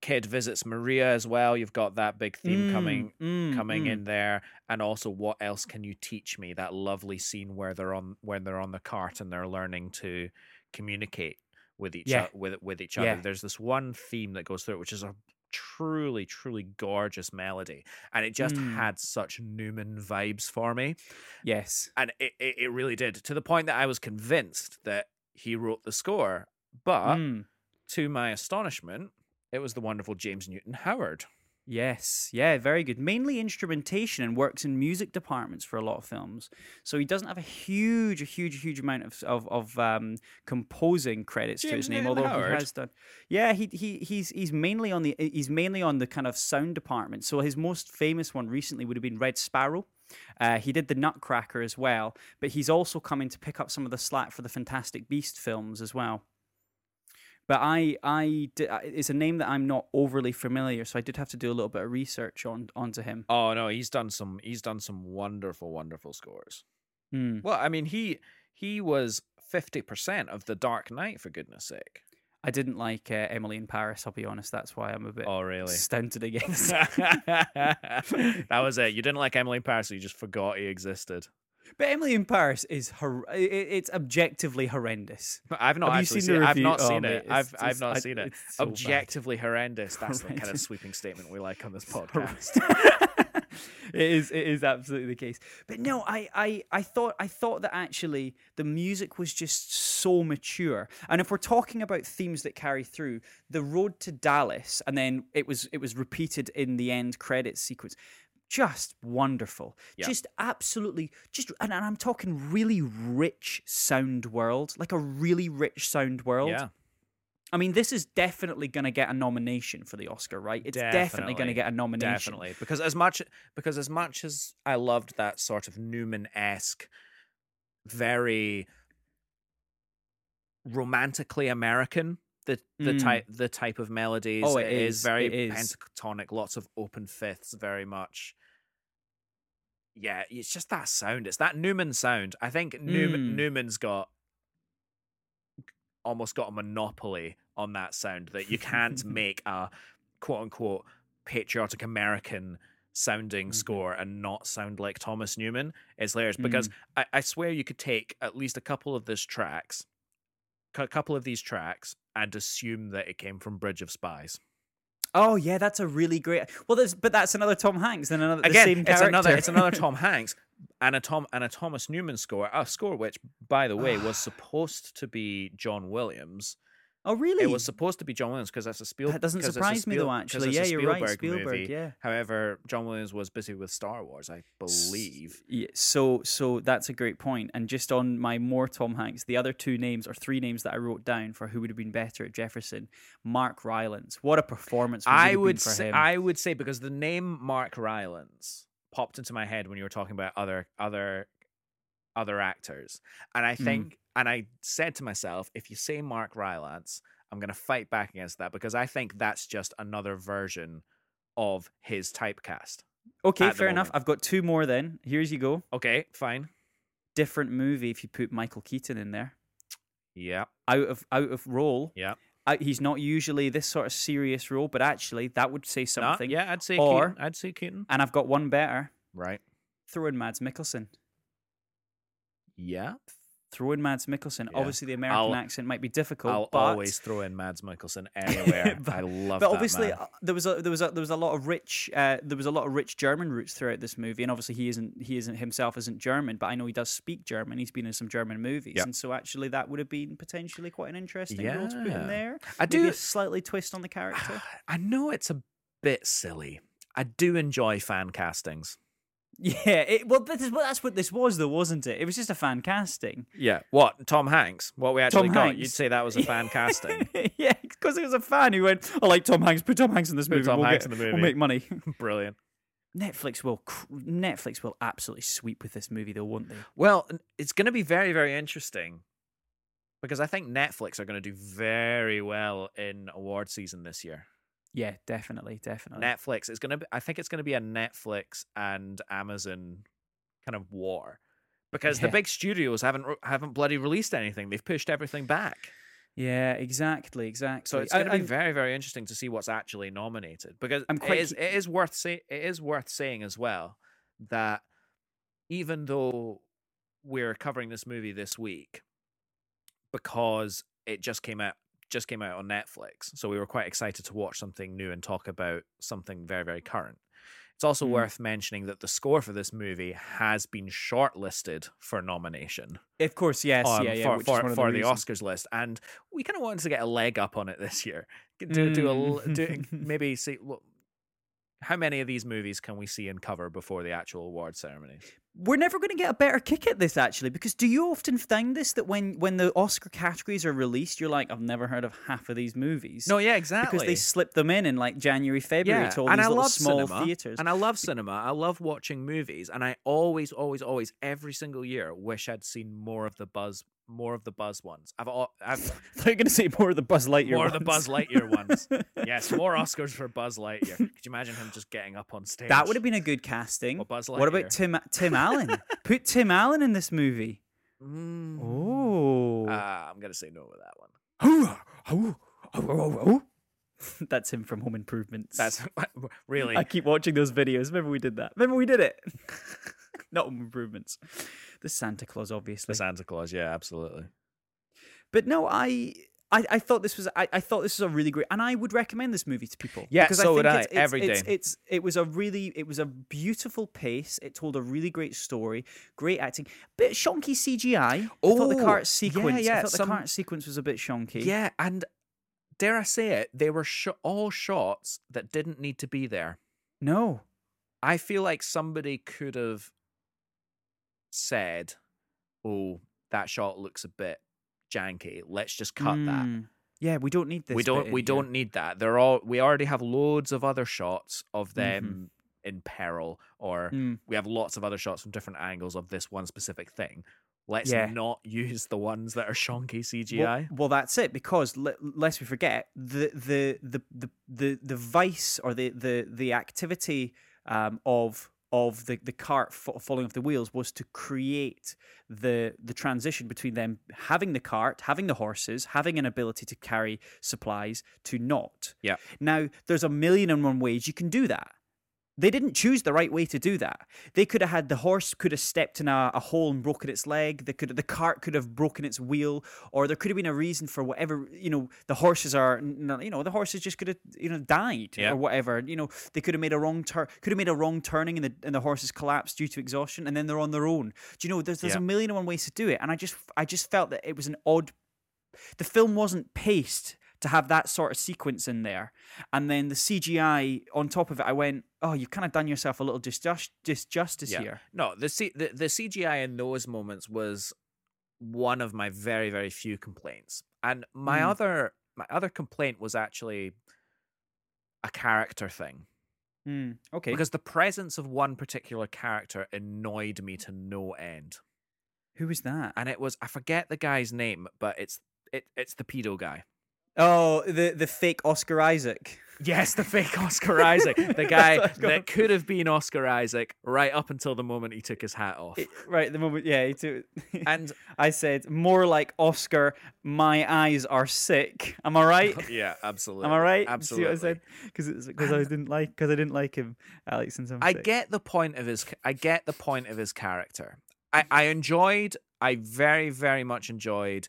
B: Kid visits Maria as well. You've got that big theme coming
A: Mm, mm,
B: coming
A: mm.
B: in there, and also what else can you teach me? That lovely scene where they're on when they're on the cart and they're learning to communicate with each
A: Yeah.
B: o- with with each
A: Yeah.
B: other. There's this one theme that goes through it, which is a truly truly gorgeous melody, and it just
A: Mm.
B: had such Newman vibes for me,
A: Yes.
B: and it, it it really did to the point that I was convinced that he wrote the score, but
A: Mm.
B: to my astonishment, it was the wonderful James Newton Howard.
A: Yes, yeah, very good. Mainly instrumentation and works in music departments for a lot of films. So he doesn't have a huge, a huge, huge amount of of, of um, composing credits to his name, although
B: Howard?
A: he has done. Yeah, he he he's he's mainly on the he's mainly on the kind of sound department. So his most famous one recently would have been Red Sparrow. Uh, he did the Nutcracker as well, but he's also coming to pick up some of the slack for the Fantastic Beast films as well. But I, I, di- I- it's a name that I'm not overly familiar, so I did have to do a little bit of research on onto him.
B: Oh no, he's done some he's done some wonderful, wonderful scores.
A: Hmm.
B: Well, I mean he he was fifty percent of the Dark Knight for goodness sake.
A: I didn't like uh, Emily in Paris. I'll be honest. That's why I'm a bit
B: Oh really?
A: stunted against. [laughs]
B: that was it. You didn't like Emily in Paris, so you just forgot he existed.
A: But Emily in Paris is hor- it's objectively horrendous.
B: I've not
A: Have
B: actually
A: seen
B: seen.
A: the
B: I've not?
A: Oh,
B: seen
A: mate,
B: it. I've I've not
A: I-
B: seen it.
A: so bad.
B: Objectively horrendous. That's the [laughs] kind of sweeping statement we like on this podcast. [laughs]
A: it is it is absolutely the case but no I, I i thought i thought that actually the music was just so mature and if we're talking about themes that carry through the road to dallas and then it was it was repeated in the end credits sequence just wonderful
B: Yeah.
A: just absolutely just and, and i'm talking really rich sound world like a really rich sound world
B: yeah.
A: I mean, this is definitely going to get a nomination for the Oscar, right? It's definitely, going
B: Definitely.
A: to get a nomination.
B: Definitely, because as much because as much as I loved that sort of Newman esque, very romantically American the the
A: Mm.
B: type the type of melodies.
A: Oh, it
B: it is,
A: is,
B: very
A: it is.
B: pentatonic, lots of open fifths, very much. Yeah, it's just that sound. It's that Newman sound. I think Newman
A: Mm.
B: Newman's got almost got a monopoly on that sound that you can't [laughs] make a quote unquote patriotic American sounding
A: Mhm.
B: score and not sound like Thomas Newman. It's hilarious
A: Mm.
B: because I, I swear you could take at least a couple of these tracks, a couple of these tracks, and assume that it came from Bridge of Spies.
A: Oh yeah, that's a really great. Well, there's but that's another Tom Hanks and another the
B: Again, it's
A: character.
B: another it's another [laughs] Tom Hanks and a Tom and a Thomas Newman score, a score which, by the way, was supposed to be John Williams.
A: Oh really?
B: It was supposed to be John Williams because that's a Spielberg.
A: that doesn't surprise me though. Actually, yeah, you're right. Spielberg.
B: Movie.
A: Yeah.
B: However, John Williams was busy with Star Wars, I believe.
A: Yeah, so so that's a great point. And just on my more Tom Hanks, the other two names or three names that I wrote down for who would have been better at Jefferson, Mark Rylance. What a performance!
B: I would say,
A: him.
B: I would say because the name Mark Rylance popped into my head when you were talking about other other other actors, and I
A: Mm.
B: think and I said to myself, if you say Mark Rylance, I'm going to fight back against that because I think that's just another version of his typecast.
A: okay, fair enough. I've got two more. Then here's you go.
B: Okay, fine.
A: Different movie if you put Michael Keaton in there.
B: Yeah,
A: Out of out of role.
B: yeah.
A: I, he's not usually this sort of serious role, but actually that would say
B: Nah,
A: something.
B: yeah, I'd say
A: Or-
B: Keaton. I'd say Keaton.
A: And I've got one better.
B: Right.
A: Throw in Mads Mikkelsen.
B: Yeah.
A: Throw in Mads Mikkelsen.
B: Yeah.
A: Obviously, the American
B: I'll-
A: accent might be difficult.
B: I'll
A: but,
B: always throw in Mads Mikkelsen anywhere. [laughs]
A: But-
B: I love
A: But
B: that
A: obviously,
B: man.
A: uh, there was a there was a there was a lot of rich uh, there was a lot of rich German roots throughout this movie, and obviously he isn't he isn't himself isn't German, but I know he does speak German. He's been in some German movies,
B: Yep.
A: and so actually that would have been potentially quite an interesting role to put in there.
B: I
A: Maybe
B: do.
A: a slightly twist on the [sighs] character.
B: I know it's a bit silly. I do enjoy fan castings.
A: Yeah, it, well, this is, well, that's what this was, though, wasn't it? It was just a fan casting.
B: Yeah. What? Tom Hanks? What we actually
A: Tom
B: got?
A: Hanks.
B: You'd say that was a fan casting. [laughs]
A: yeah, because it was a fan who went, "I like Tom Hanks. Put Tom Hanks in this
B: Put
A: movie.
B: Tom
A: we'll
B: Hanks
A: get-
B: in the movie.
A: We'll make money." [laughs]
B: Brilliant.
A: Netflix will Netflix will absolutely sweep with this movie, though, won't they?
B: Well, it's going to be very, very interesting because I think Netflix are going to do very well in award season this year.
A: Yeah, definitely, definitely.
B: Netflix is to be, I think it's going to be a Netflix and Amazon kind of war because the big studios haven't haven't bloody released anything. They've pushed everything back.
A: yeah, exactly, exactly.
B: So it's going to be
A: I'm-
B: very, very interesting to see what's actually nominated because
A: I'm quite
B: is,
A: ke-
B: it is worth say, it is worth saying as well that even though we're covering this movie this week because it just came out just came out on Netflix, so we were quite excited to watch something new and talk about something very, very current. It's also
A: Mm.
B: worth mentioning that the score for this movie has been shortlisted for nomination
A: Of course, yes,
B: um,
A: yeah, yeah.
B: for, for, for the,
A: reasons.
B: Oscars list, and we kind of wanted to get a leg up on it this year. Do, do a do,
A: Mm. [laughs]
B: maybe see look, how many of these movies can we see and cover before the actual award ceremony?
A: We're never going to get a better kick at this, actually, because do you often find this that when when the Oscar categories are released, you're like, I've never heard of half of these movies.
B: No, yeah, exactly.
A: because they slip them in in like January, February
B: yeah,
A: to all
B: and
A: these
B: I
A: little
B: love
A: small
B: cinema,
A: theaters.
B: and I love cinema. I love watching movies, and I always, always, always, every single year, wish I'd seen more of the buzz, more of the buzz ones. I've, I've
A: They're going to say more of the Buzz Lightyear. Ones.
B: More of the. Buzz Lightyear ones. [laughs] yes, more Oscars for Buzz Lightyear. Could you imagine him just getting up on stage?
A: That would have been a good casting.
B: Or Buzz
A: What about Tim Tim [laughs] Allen? Put Tim Allen in this movie.
B: Mm.
A: Oh.
B: Ah, I'm gonna say no with that one. [laughs]
A: That's him from Home Improvements.
B: That's [laughs] really
A: I keep watching those videos. Remember we did that. Remember we did it. [laughs] Not Home Improvements. The Santa Claus, obviously.
B: the Santa Claus. Yeah, absolutely.
A: But no, I. I, I thought this was I, I thought this was a really great and I would recommend this movie to people.
B: Yeah,
A: because
B: so
A: I
B: would
A: think
B: I,
A: it's, it's,
B: every
A: it's,
B: day.
A: It's it was a really it was a beautiful pace. It told a really great story, great acting, bit shonky CGI. Oh, I thought the
B: Oh,
A: sequence.
B: yeah,
A: sequence. I
B: yeah,
A: thought the
B: some-
A: cart sequence was a bit shonky.
B: Yeah, and dare I say it, they were sh- all shots that didn't need to be there.
A: No.
B: I feel like somebody could have said, "Oh, that shot looks a bit janky. Let's just cut that."
A: Mm. Yeah, we don't need this.
B: we don't we don't need that they're all we already have loads of other shots of
A: Mhm.
B: them in peril or
A: Mm.
B: we have lots of other shots from different angles of this one specific thing Let's
A: Yeah.
B: not [laughs] use the ones that are shonky CGI.
A: well, that's it. Because le- lest we forget the the the the the, the vice or the the the activity um, of of the the cart fa- falling off the wheels was to create the the transition between them having the cart, having the horses, having an ability to carry supplies to not.
B: Yeah.
A: Now, there's a million and one ways you can do that. They didn't choose the right way to do that. They could have had the horse could have stepped in a, a hole and broken its leg. They could the cart could have broken its wheel, or there could have been a reason for whatever. You know, the horses are. You know, the horses just could have you know died
B: Yeah.
A: or whatever. You know, they could have made a wrong turn. Could have made a wrong turning, and the and the horses collapsed due to exhaustion, and then they're on their own. Do you know? There's there's
B: Yeah.
A: a million and one ways to do it, and I just I just felt that it was an odd. The film wasn't paced to have that sort of sequence in there. And then the CGI on top of it, I went, oh, you've kind of done yourself a little disjust- disjustice
B: Yeah.
A: here.
B: No, the, C- the the CGI in those moments was one of my very very few complaints, and my
A: Mm.
B: other my other complaint was actually a character thing
A: Mm, okay.
B: because the presence of one particular character annoyed me to no end,
A: Who was that?
B: and it was I forget the guy's name, but it's it it's the pedo guy.
A: Oh, the, the fake Oscar Isaac.
B: Yes, the fake Oscar Isaac, the [laughs] guy
A: That's what I
B: that could have been Oscar Isaac right up until the moment he took his hat off.
A: It- right, the moment, yeah. He took,
B: And [laughs]
A: I said, more like Oscar, my eyes are sick. Am I right? [laughs]
B: yeah, absolutely.
A: Am I right?
B: Absolutely.
A: See what I said? Because because I didn't like because I didn't like him, Alex. I'm
B: I
A: sick.
B: get the point of his. I get the point of his character. I I enjoyed. I very very much enjoyed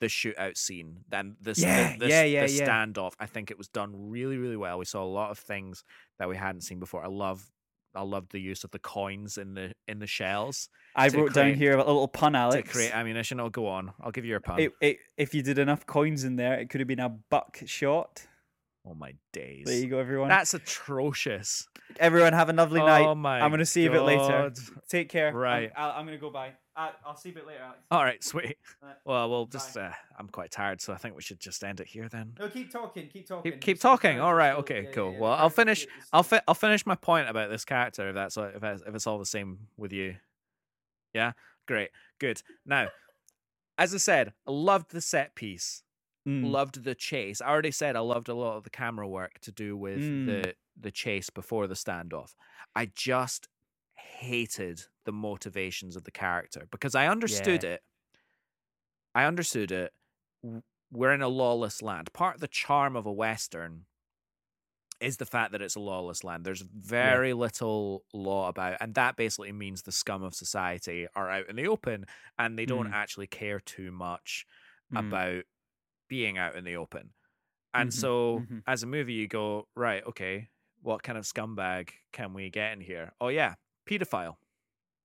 B: the shootout scene. Then this
A: Yeah,
B: the, the,
A: yeah, yeah,
B: the standoff. I think it was done really really well. We saw a lot of things that we hadn't seen before. I love. I loved the use of the coins in the in the shells
A: I wrote down here a little pun, Alex.
B: to create ammunition. I'll go on. I'll give you a pun.
A: It, it, if you did enough coins in there, it could have been a buck shot.
B: Oh my days.
A: There you go, everyone.
B: That's atrocious.
A: everyone have a lovely night.
B: Oh my.
A: I'm going to see you a bit later. Take care.
B: Right.
A: I'll, I'm going to go bye. I'll see you a bit later, Alex.
B: All right, sweet.
A: Right.
B: Well, we'll just. Uh, I'm quite tired, so I think we should just end it here then.
A: No, keep talking. Keep talking.
B: Keep, keep talking. All right. Okay. Cool. Well, I'll finish. I'll fi- I'll finish my point about this character if that's if that's, if it's all the same with you. Yeah. Great. Good. Now, as I said, I loved the set piece.
A: Mm.
B: Loved the chase. I already said I loved a lot of the camera work to do with
A: Mm.
B: the the chase before the standoff. I just hated the motivations of the character because I understood it. I understood it. We're in a lawless land. Part of the charm of a western is the fact that it's a lawless land. There's very little law about, and that basically means the scum of society are out in the open and they don't
A: Mm.
B: actually care too much
A: Mm.
B: about being out in the open. And
A: Mhm,
B: so,
A: mhm.
B: as a movie, you go, right, okay, what kind of scumbag can we get in here? Oh, yeah, pedophile.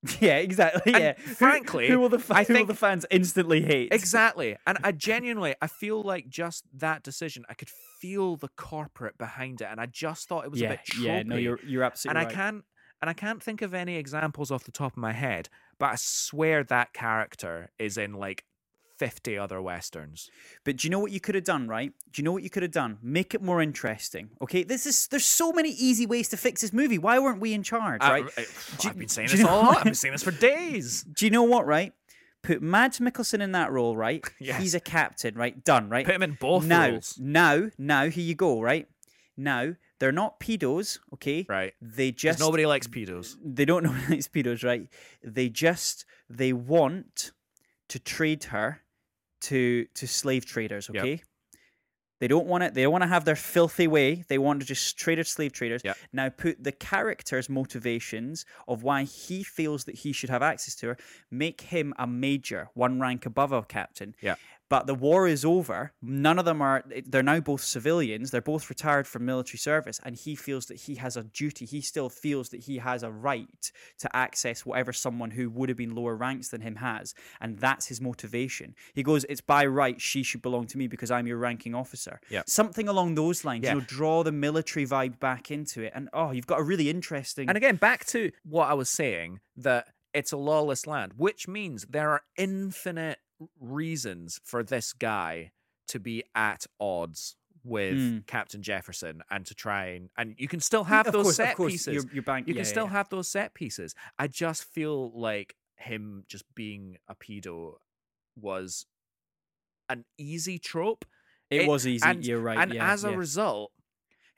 B: [laughs]
A: Yeah, exactly.
B: And
A: Yeah.
B: Frankly,
A: who, will the
B: I
A: who will the fans instantly hate?
B: Exactly. And I genuinely, I feel like just that decision, I could feel the corporate behind it. And I just thought it was
A: yeah,
B: a bit tropey.
A: yeah. No, you're you're absolutely
B: and
A: absolutely
B: I can't and I can't think of any examples off the top of my head, but I swear that character is in like 50 other westerns.
A: But do you know what you could have done, right? Do you know what you could have done? Make it more interesting. Okay, this is there's so many easy ways to fix this movie. Why weren't we in charge,
B: I-
A: right?
B: I, have been saying
A: you
B: this
A: know
B: all. I've been saying this for days. [laughs]
A: Do you know what, right? Put Mads Mikkelsen in that role, right? [laughs]
B: Yes.
A: He's a captain, right? Done, right?
B: Put him in both
A: now,
B: roles.
A: now, now, here you go, right? Now, they're not pedos, okay?
B: Right.
A: They just
B: nobody likes pedos.
A: they don't know [laughs] it's pedos, right? They just they want to trade her to to slave traders,
B: Yep.
A: okay? They don't want it. They don't want to have their filthy way. They want to just trade her to slave traders.
B: Yep.
A: Now put the character's motivations of why he feels that he should have access to her. Make him a major, one rank above a captain.
B: Yeah.
A: But the war is over. None of them are. They're now both civilians. They're both retired from military service, and he feels that he has a duty. He still feels that he has a right to access whatever someone who would have been lower ranks than him has, and that's his motivation. He goes, "It's by right she should belong to me because I'm your ranking officer."
B: Yeah.
A: something along those lines.
B: Yeah.
A: You know, draw the military vibe back into it, and oh, you've got a really interesting.
B: And again, back to what I was saying that it's a lawless land, which means there are infinite reasons for this guy to be at odds with
A: Mm.
B: Captain Jefferson and to try and and you can still have
A: Of
B: those
A: course,
B: set pieces.
A: You're, bank-
B: you
A: yeah,
B: can
A: yeah,
B: still
A: yeah.
B: have those set pieces. I just feel like him just being a pedo was an easy trope.
A: It,
B: It-
A: was easy.
B: and-
A: You're right.
B: and
A: yeah,
B: as a result,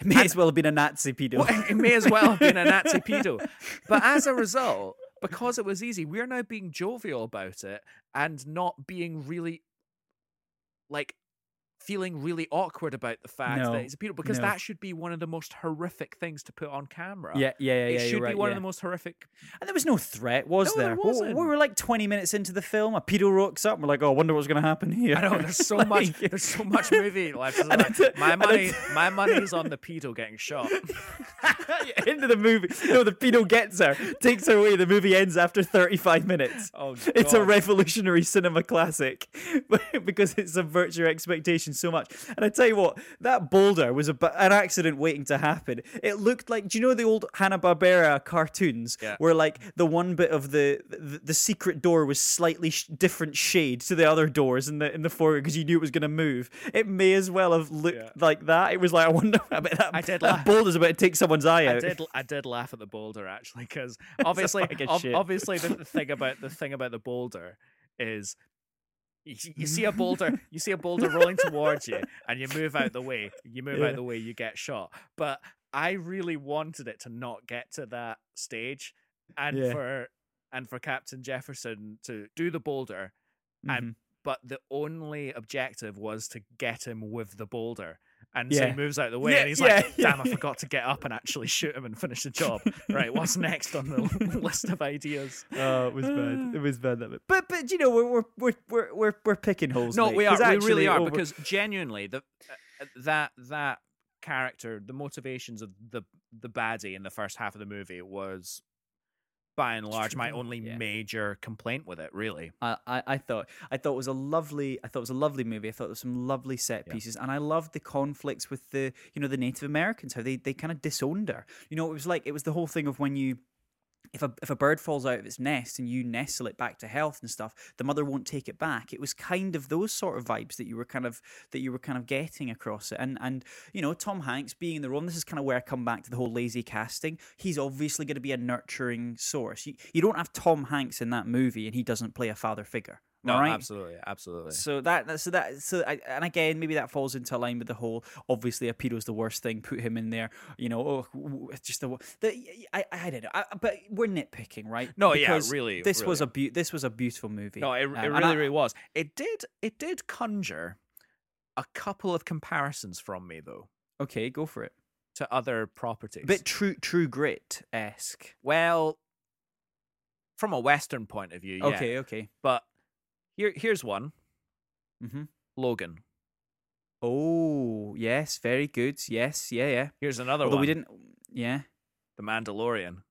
A: it may as well have been a Nazi pedo.
B: well, it may as well have been a Nazi [laughs] pedo. But as a result, because it was easy, we're now being jovial about it and not being really like feeling really awkward about the fact
A: No,
B: that he's a pedo because
A: no.
B: that should be one of the most horrific things to put on camera.
A: yeah, yeah, yeah.
B: it
A: yeah,
B: should
A: you're
B: be
A: right,
B: one
A: yeah.
B: of the most horrific.
A: And there was no threat, was
B: No,
A: there?
B: there
A: We-
B: wasn't.
A: We were like 20 minutes into the film. A pedo rocks up. And we're like, oh, I wonder what's going to happen here.
B: I know there's so [laughs]
A: Like-
B: much. There's so much movie [laughs] left. It's like, my money,
A: it's-
B: my money's on the [laughs] pedo getting shot.
A: into the movie. No, the pedo gets her, takes her away. The movie ends after 35 minutes.
B: Oh,
A: It's a revolutionary cinema classic because it subverts your expectations so much. And I tell you what, that boulder was a, an accident waiting to happen. It looked like, do you know the old Hanna Barbera cartoons
B: Yeah.
A: where like the one bit of the the, the secret door was slightly sh- different shade to the other doors in the in the foreground because you knew it was going to move. It may as well have looked
B: Yeah.
A: like that. It was like I wonder [laughs] about that.
B: I did
A: that
B: laugh.
A: boulder's about to take someone's eye
B: I
A: out.
B: did. I did laugh at the boulder actually because [laughs] obviously, ob- obviously, the, the thing [laughs] about the thing about the boulder is. You, you see a [laughs] boulder, you see a boulder rolling towards you, and you move out the way. You move
A: Yeah.
B: out the way, you get shot. But I really wanted it to not get to that stage, and
A: Yeah.
B: for and for Captain Jefferson to do the boulder, and
A: Mhm.
B: but the only objective was to get him with the boulder. And so he moves out of the way
A: Yeah,
B: and he's
A: yeah,
B: like,
A: yeah,
B: damn, I forgot to get up and actually shoot him and finish the job. [laughs] right, what's next on the [laughs] list of ideas?
A: Oh, it was bad. [sighs] It was bad that bit. But but you know we're we're we're we're we're, we're picking holes.
B: No,
A: mate,
B: we are. We really are
A: over-
B: because genuinely the uh, that that character, the motivations of the the baddie in the first half of the movie was by and large my only
A: yeah.
B: major complaint with it, really.
A: I, I I thought I thought it was a lovely I thought it was a lovely movie. I thought there was some lovely set
B: Yeah.
A: pieces, and I loved the conflicts with the you know the Native Americans how they they kind of disowned her. You know, it was like it was the whole thing of when you. If a, if a bird falls out of its nest and you nestle it back to health and stuff, the mother won't take it back. It was kind of those sort of vibes that you were kind of that you were kind of getting across it. And and you know, Tom Hanks being in the role, this is kind of where I come back to the whole lazy casting. He's obviously going to be a nurturing source. You, you don't have Tom Hanks in that movie and he doesn't play a father figure.
B: No,
A: right?
B: absolutely, absolutely.
A: So that so that so I, and again maybe that falls into line with the whole obviously a pedo's the worst thing put him in there you know oh w- w- it's just the, the I I don't know I, but we're nitpicking right
B: No, yeah, really,
A: this was a
B: really.
A: this was a beautiful movie
B: No, it,
A: Um,
B: it
A: and
B: really,
A: I-
B: really was. It did, it did conjure a couple of comparisons from me though
A: okay go for it
B: to other properties.
A: a bit true true grit esque
B: well, from a Western point of view, yeah.
A: okay okay
B: But here, here's one:
A: mm-hmm.
B: Logan.
A: oh yes very good yes yeah yeah
B: Here's another
A: although
B: one:
A: we didn't yeah
B: The Mandalorian.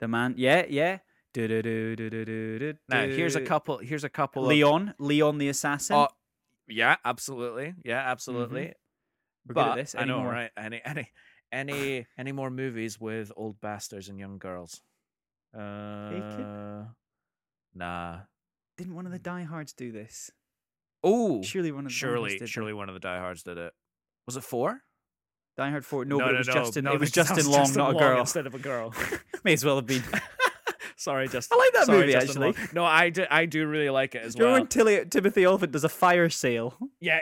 A: the man yeah yeah do, do, do, do, do, do, do,
B: Now, here's a couple. Here's a couple. of,
A: Leon Leon the assassin
B: Oh, yeah, absolutely. Yeah, absolutely.
A: we're
B: but
A: good at this
B: I know, right? Any, any, any, any more movies with old bastards and young girls? Uh, nah.
A: Didn't one of the mm. diehards do this?
B: Oh,
A: Surely one of the
B: surely,
A: diehards did
B: surely one of the diehards did it. Was it four?
A: Die Hard Four. No, but it was Justin.
B: no,
A: it was [laughs] Justin Long,
B: Justin
A: not a
B: Long
A: girl.
B: instead of a girl. [laughs]
A: May as well have been. [laughs]
B: Sorry, Justin.
A: I like that
B: sorry,
A: movie,
B: Justin Long.
A: actually.
B: No, I do. I do really like it as well.
A: remember when Tilly, Timothy Olyphant does a fire sale?
B: Yeah.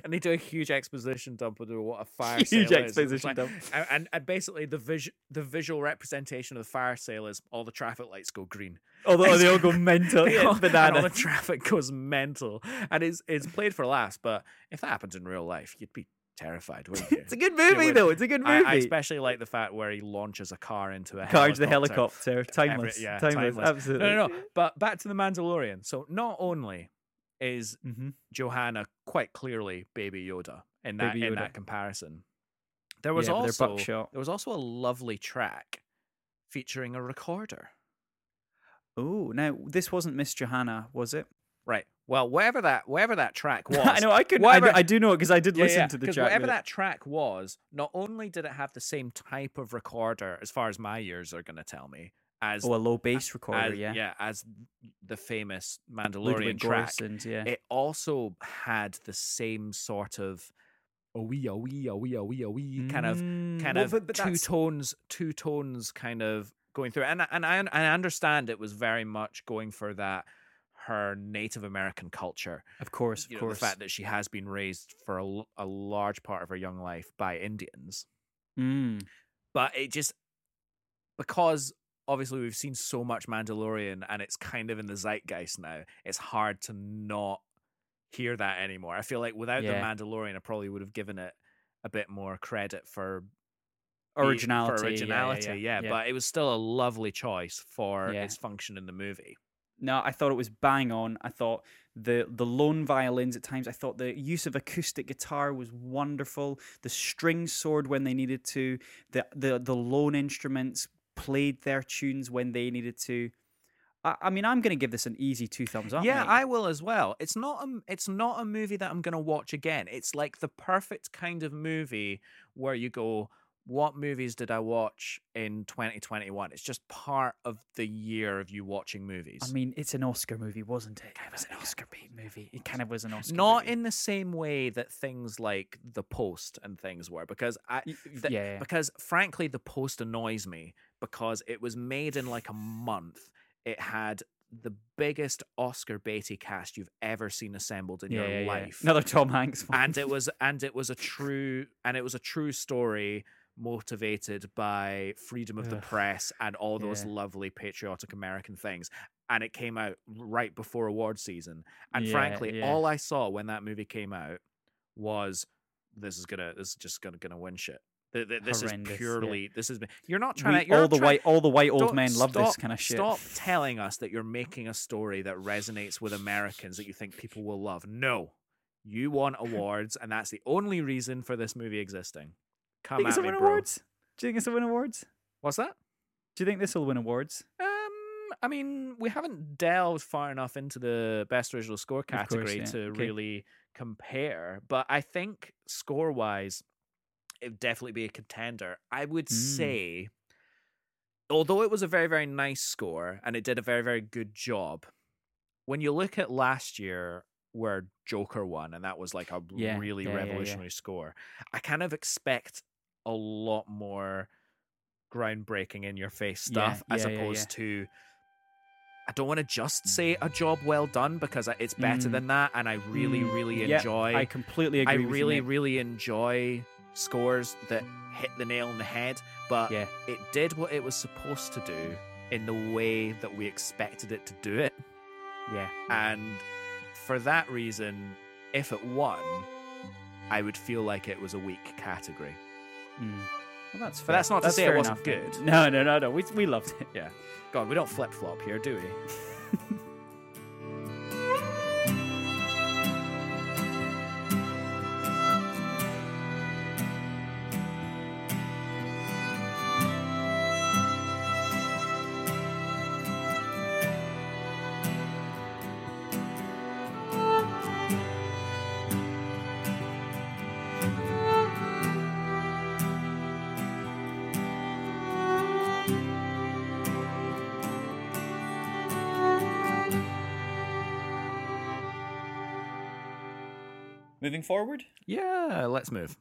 B: [laughs] and they do a huge exposition dump into what a fire
A: Huge. Exposition
B: like-
A: dump.
B: And, and, basically, the vis- the visual representation of the fire sale is all the traffic lights go green.
A: Oh, Although they all go [laughs] mental.
B: They all- [laughs] and all the traffic goes mental. And it's, it's played for laughs, but if that happened in real life, you'd be terrified, wouldn't you?
A: It's a good movie, though. It's a good movie.
B: I, I especially like the fact where he launches a car into a
A: Car to the
B: helicopter.
A: helicopter. Timeless.
B: yeah,
A: timeless.
B: timeless.
A: Absolutely.
B: No, no, no. But back to the Mandalorian. So not only is
A: hmm
B: Johanna quite clearly Baby Yoda in that
A: Baby
B: in that comparison. There was
A: Yeah,
B: also there was also a lovely track featuring a recorder.
A: Oh, now this wasn't Miss Johanna, was it?
B: Right. Well, whatever that whatever that track [laughs] was,
A: I know. I could. I, do- I do know it because I did
B: Yeah,
A: listen
B: yeah,
A: to the track.
B: whatever that track was, not only did it have the same type of recorder, as far as my ears are going to tell me, as
A: Oh, a low bass recorder.
B: as,
A: yeah.
B: as the famous Mandalorian
A: Ludwig
B: track.
A: Göransson's, yeah.
B: It also had the same sort of a wee, a wee, a wee, a wee, a wee kind of
A: Mm,
B: kind
A: well,
B: of
A: but- but
B: two
A: that's-
B: tones, two tones kind of going through, and and I and I understand it was very much going for that her Native American culture.
A: Of course, of
B: You know,
A: course.
B: the fact that she has been raised for a large part of her young life by Indians,
A: Mm.
B: but it just because obviously we've seen so much Mandalorian and it's kind of in the zeitgeist now. It's hard to not hear that anymore. I feel like without
A: Yeah.
B: the Mandalorian, I probably would have given it a bit more credit for
A: Originality.
B: For
A: yeah, yeah,
B: originality,
A: yeah,
B: yeah, But it was still a lovely choice for its function in the movie.
A: No, I thought it was bang on. I thought the the lone violins at times. I thought the use of acoustic guitar was wonderful. The string sword when they needed to. The the the lone instruments played their tunes when they needed to. I, I mean, I'm going to give this an easy two thumbs up.
B: yeah,
A: mate.
B: I will as well. It's not a it's not a movie that I'm going to watch again. It's like the perfect kind of movie where you go, what movies did I watch in 2021? It's just part of the year of you watching movies.
A: I mean, it's an Oscar movie, wasn't it? It was an Oscar bait movie. It kind of was an Oscar.
B: not
A: movie.
B: in the same way that things like The Post and things were because I
A: Y-
B: th-
A: yeah.
B: because frankly The Post annoys me because it was made in like a month. It had the biggest Oscar baity cast you've ever seen assembled in
A: yeah,
B: your
A: yeah, yeah.
B: life.
A: Another Tom Hanks one.
B: and it was [laughs] and it was a true and it was a true story motivated by freedom of the press and all those
A: yeah.
B: lovely patriotic American things. And it came out right before award season. And
A: Yeah,
B: frankly,
A: yeah.
B: all I saw when that movie came out was this is gonna this is just gonna gonna win shit. Th- th- This
A: Horrendous,
B: is
A: yeah.
B: purely this is you're not trying
A: We-
B: to you're
A: all the
B: trying-
A: white all the white old men love this kind of shit.
B: Stop telling us that you're making a story that resonates with Americans that you think people will love. No. You won awards, and that's the only reason for this movie existing. Come
A: think
B: at me,
A: win
B: bro.
A: awards? Do you think this will win awards?
B: What's that?
A: Do you think this will win awards?
B: Um, I mean, we haven't delved far enough into the best original score
A: course,
B: category
A: yeah.
B: to
A: Okay.
B: really compare, but I think score wise, it would definitely be a contender. I would
A: Mm.
B: say, although it was a very, very nice score and it did a very, very good job, when you look at last year where Joker won, and that was like a
A: Yeah,
B: really
A: yeah, yeah, yeah.
B: revolutionary score, I kind of expect a lot more groundbreaking in your face stuff as opposed to I don't want to just say a job well done because it's better
A: Mm.
B: than that and I really
A: Mm,
B: really enjoy
A: I completely
B: I
A: agree. with
B: really really enjoy scores that hit the nail on the head but
A: yeah,
B: it did what it was supposed to do in the way that we expected it to do it
A: yeah.
B: and for that reason if it won I would feel like it was a weak category
A: Mm. Well, that's
B: But
A: fair.
B: that's not to say it wasn't
A: enough.
B: good.
A: No, no, no, no. We we loved it.
B: yeah god we don't flip-flop here do we [laughs]
A: forward,
B: yeah let's move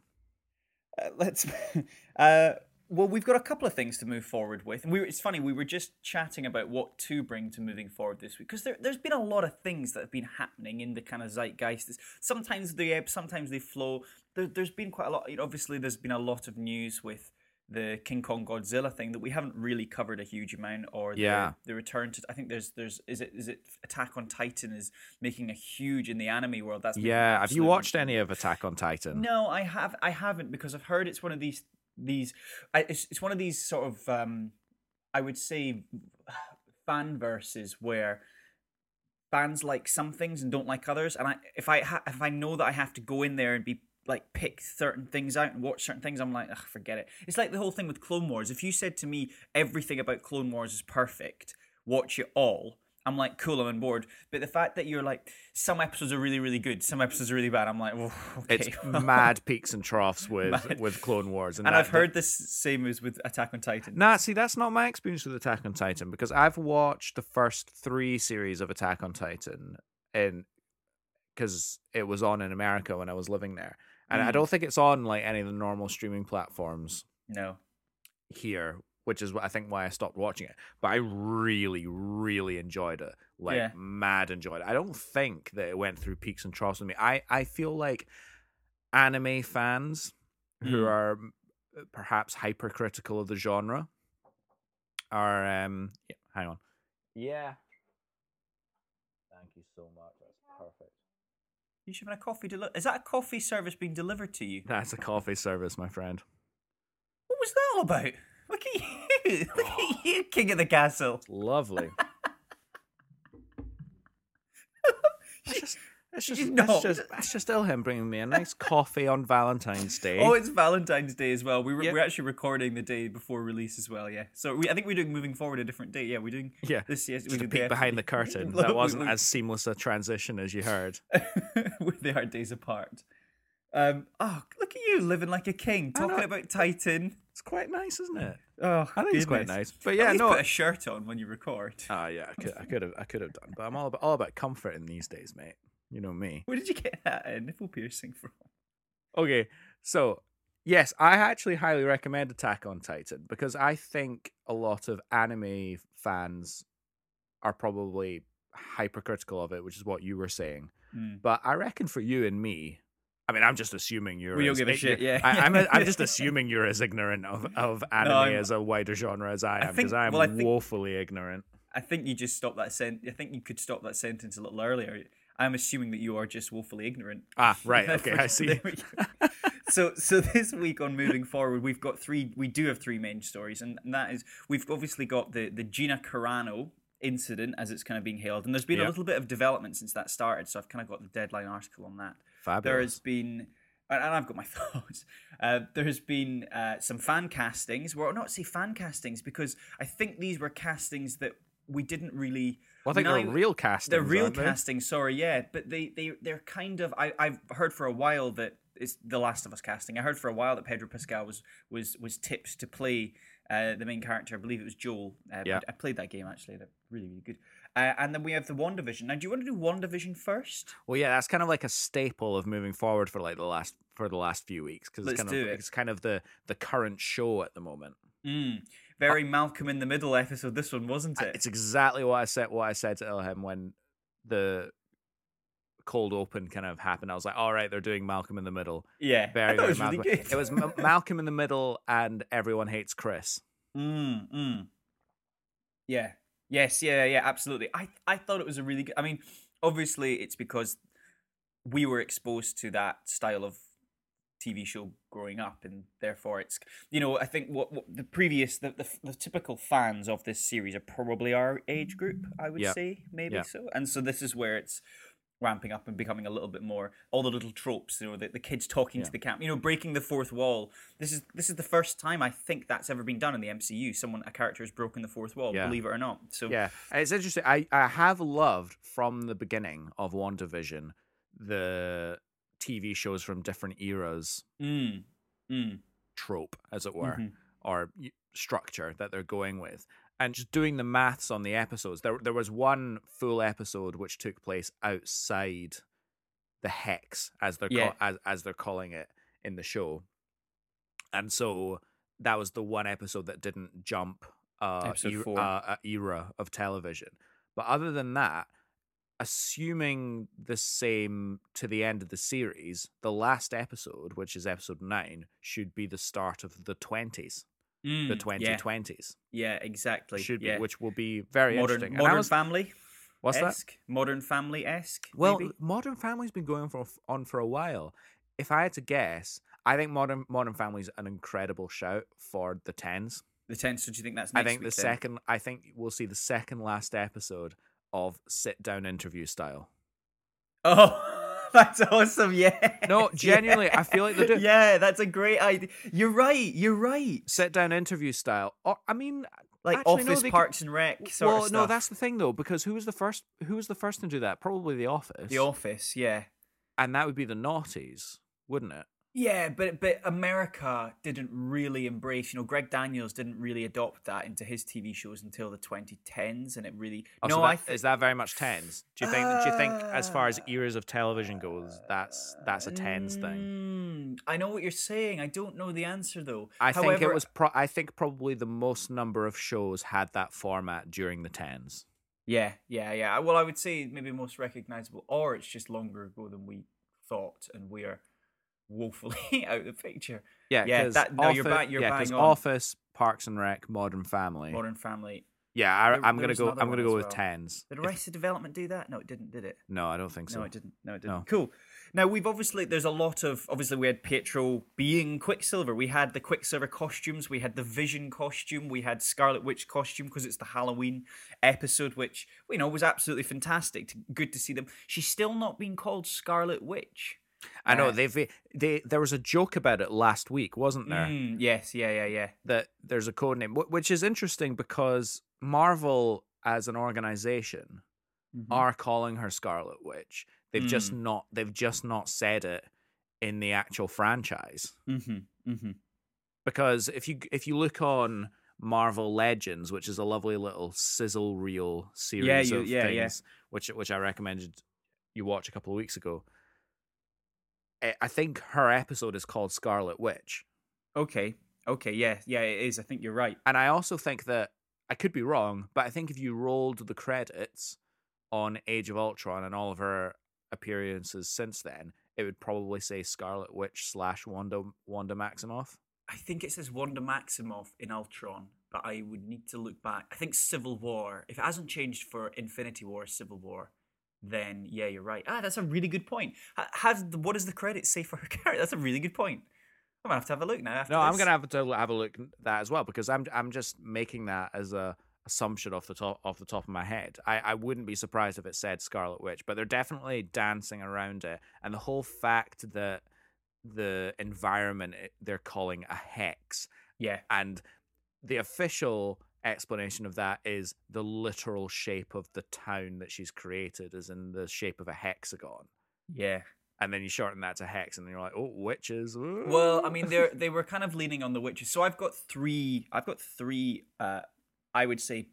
A: uh, let's. [laughs] uh, well, we've got a couple of things to move forward with, and we. Were, it's funny we were just chatting about what to bring to moving forward this week because there, there's been a lot of things that have been happening in the kind of zeitgeist. Sometimes they ebb, sometimes they flow. There, there's been quite a lot. You know, obviously, there's been a lot of news with the King Kong Godzilla thing that we haven't really covered a huge amount, or the,
B: Yeah.
A: the return to. I think there's there's is it is it Attack on Titan is making a huge in the anime world. That's
B: yeah have you watched any of attack on titan
A: no, I have. I haven't because I've heard it's one of these these. I, it's it's one of these sort of um, I would say fan verses where fans like some things and don't like others. And I if I ha- if I know that I have to go in there and be like pick certain things out and watch certain things, I'm like, Ugh, forget it. It's like the whole thing with Clone Wars. If you said to me everything about Clone Wars is perfect, watch it all. I'm like, cool, I'm on board. But the fact that you're like, some episodes are really, really good, some episodes are really bad, I'm like, "Whoa, okay.
B: it's [laughs] mad peaks and troughs with
A: Mad.
B: with Clone Wars, and,
A: and
B: that-
A: I've heard the same as with Attack on Titan.
B: Nah, see, that's not my experience with Attack on Titan because I've watched the first three series of Attack on Titan, in because it was on in America when I was living there, and I
A: Mm.
B: don't think it's on like any of the normal streaming platforms
A: No.
B: here. which is what I think why I stopped watching it. But I really, really enjoyed it. Like
C: Yeah.
B: mad enjoyed it. I don't think that it went through peaks and troughs with me. I I feel like anime fans who
C: Mm.
B: are perhaps hypercritical of the genre are um yeah, hang on. Yeah. Thank you so much. That's perfect.
A: You should have a coffee. Deli- Is that a coffee service being delivered to you?
B: That's a coffee service, my friend.
A: What was that all about? Look at you! [laughs] Look at oh. you, king of the castle.
B: Lovely. [laughs] Just, it's just,
A: No.
B: it's just, it's just Ilham bringing me a nice [laughs] coffee on Valentine's Day.
A: Oh, it's Valentine's Day as well. We were,
B: Yeah.
A: we're actually recording the day before release as well. Yeah. So we, I think we're doing moving forward a different day. Yeah, we're doing
B: yeah,
A: this. We
B: just a
A: did
B: peek
A: the
B: behind the [laughs] curtain. [laughs] That wasn't as seamless a transition as you heard.
A: they are days apart. Um. Oh, look at you living like a king, talking about Titan.
B: It's quite nice, isn't it?
A: Oh,
B: I think it's quite nice. But yeah, no.
A: put a shirt on when you record.
B: Ah, yeah, I could, I could have, I could have done. But I'm all about, all about comfort in these days, mate. You know me.
A: Where did you get that uh, nipple piercing from?
B: Okay, so yes, I actually highly recommend Attack on Titan because I think a lot of anime fans are probably hypercritical of it, which is what you were saying.
A: Mm.
B: But I reckon for you and me, I mean, I'm just assuming you're.
A: We don't
B: as
A: give a shit, yeah.
B: I, I'm, I'm just [laughs] assuming you're as ignorant of, [laughs] of anime
A: I'm-
B: as a wider genre as I
A: I
B: am, because
A: think-
B: I'm
A: well, I think-
B: woefully ignorant.
A: I think you just stop that sent. I think you could stop that sentence a little earlier. I'm assuming that you are just woefully ignorant.
B: Ah, [laughs] right. Okay, I see.
A: There we go. [laughs] so, so this week on moving forward, we've got three. We do have three main stories, and, and that is we've obviously got the the Gina Carano incident as it's kind of being hailed, and there's been a little bit of development since that started. So I've kind of got the deadline article on that.
B: Fabulous.
A: There has been, and and I've got my [laughs] thoughts. Uh, there has been uh, some fan castings. Well, not say fan castings because I think these were castings that we didn't really.
B: Well, I think
A: now-
B: they're real casting.
A: They're real
B: they?
A: casting, sorry, yeah, but they they they're kind of. I I've heard for a while that it's the Last of Us casting. I heard for a while that Pedro Pascal was was was tipped to play uh, the main character. I believe it was Joel. Uh,
B: Yeah.
A: I, played that game actually. They're really really good. Uh, and then we have the WandaVision. Now, do you want to do WandaVision first?
B: Well, yeah, that's kind of like a staple of moving forward for like the last for the last few weeks because it's kind of
A: it.
B: it's kind of the the current show at the moment.
A: Mm. Very Malcolm in the Middle episode. This one wasn't it?
B: It's exactly what I said. What I said to Ilham when the cold open kind of happened. I was like, all right, they're doing Malcolm in the Middle.
A: yeah,
B: Very, very
A: it was really
B: Malcolm.
A: good.
B: It was M- [laughs] Malcolm in the Middle and Everyone Hates Chris.
A: Mm, mm. Yeah. Yes. Yeah. Yeah. Absolutely. I I thought it was a really good. I mean, obviously, it's because we were exposed to that style of TV show growing up, and therefore, it's you know, I think what, what the previous the, the the typical fans of this series are probably our age group. I would
B: Yeah.
A: say maybe
B: Yeah.
A: so, and so this is where it's ramping up and becoming a little bit more all the little tropes you know the, the kids talking
B: Yeah.
A: to the camp you know breaking the fourth wall this is this is the first time i think that's ever been done in the mcu someone a character has broken the fourth wall
B: Yeah.
A: believe it or not so
B: Yeah, it's interesting. I, I have loved from the beginning of WandaVision the TV shows from different eras
A: mm, mm,
B: trope, as it were,
A: mhm.
B: or structure that they're going with. And just doing the maths on the episodes, there there was one full episode which took place outside the hex, as they're
A: Yeah.
B: ca- as as they're calling it in the show, and so that was the one episode that didn't jump uh, er- uh, era of television. But other than that, assuming the same to the end of the series, the last episode, which is episode nine, should be the start of the twenties, the
A: mm,
B: twenty twenties.
A: yeah, yeah exactly
B: Should
A: yeah.
B: be, which will be very
A: modern
B: interesting.
A: Modern
B: was-
A: family
B: what's that?
A: modern family esque
B: Well,
A: maybe?
B: Modern Family's been going for on for a while. If I had to guess, I think Modern Modern Family's an incredible shout for the tens.
A: the tense so do you think that's
B: I think the
A: then?
B: second. I think we'll see the second last episode of sit down interview style.
A: oh [laughs] that's awesome yeah
B: No, [laughs] genuinely, I feel like they're doing-
A: yeah that's a great idea you're right you're right
B: Sit down interview style. Or I mean,
A: like
B: actually, no,
A: office
B: they could-
A: parks and rec sort
B: well, no, that's the thing though, because who was the first? Who was the first to do that? Probably The Office.
A: the office yeah
B: and that would be the naughties, wouldn't it?
A: Yeah, but but America didn't really embrace. You know, Greg Daniels didn't really adopt that into his TV shows until the 2010s, and it really.
B: Oh,
A: no,
B: so
A: I
B: that,
A: think
B: is that very much tens? Do you think? do you think, as far as
A: Uh,
B: eras of television goes, that's that's a tens thing?
A: Mm, I know what you're saying. I don't know the answer though.
B: I think it was. Pro- I think probably the most number of shows had that format during the tens.
A: Yeah, yeah, yeah. Well, I would say maybe most recognizable, or it's just longer ago than we thought, and we are woefully [laughs] out of the picture.
B: Yeah,
A: yeah. that- no, you're
B: Office-
A: you're
B: yeah,
A: bang on.
B: Office, Parks and Rec, Modern Family.
A: Modern Family.
B: yeah, I, I'm gonna go. I'm gonna go
A: as
B: with
A: well.
B: tens.
A: Did Arrested Development do that? No, it didn't. Did it?
B: no, I don't think so.
A: No, it didn't. No, it didn't.
B: No.
A: Cool. Now we've obviously there's a lot of obviously we had Pietro being Quicksilver. We had the Quicksilver costumes. We had the Vision costume. We had Scarlet Witch costume because it's the Halloween episode, which you know was absolutely fantastic. Good to see them. She's still not being called Scarlet Witch.
B: I know they've they there was a joke about it last week, wasn't there?
A: Mm, yes. Yeah. Yeah. Yeah.
B: That there's a code name, which is interesting because Marvel as an organization
A: Mhm.
B: are calling her Scarlet Witch. They've just
A: Mm.
B: not they've just not said it in the actual franchise.
A: Mhm. Mhm.
B: Because if you if you look on Marvel Legends, which is a lovely little sizzle reel series
A: you-
B: of
A: yeah, yeah.
B: things, which which I recommended you watch a couple of weeks ago. I- I think her episode is called Scarlet Witch.
A: Okay. Okay. Yeah. Yeah. It is. I think you're right.
B: And I also think that I could be wrong, but I think if you rolled the credits on Age of Ultron and all of her appearances since then, it would probably say Scarlet Witch slash Wanda Wanda Maximoff.
A: I think it says Wanda Maximoff in Ultron, but I would need to look back. I think Civil War, if it hasn't changed for Infinity War, Civil War, then yeah, you're right. Ah, that's a really good point. Ha- Has what does the credit say for her [laughs] character? That's a really good point. I'm gonna have to have a look now.
B: No, I'm gonna have to have a look at that as well because I'm I'm just making that as a assumption off the top off the top of my head. I, I wouldn't be surprised if it said Scarlet Witch, but they're definitely dancing around it, and the whole fact that the environment they're calling a hex
A: Yeah.
B: and the official explanation of that is the literal shape of the town that she's created is in the shape of a hexagon
A: Yeah.
B: and then you shorten that to hex and you're like oh witches
A: Well, I mean, they they were kind of leaning on the witches. So I've got three. I've got three. Uh, I would say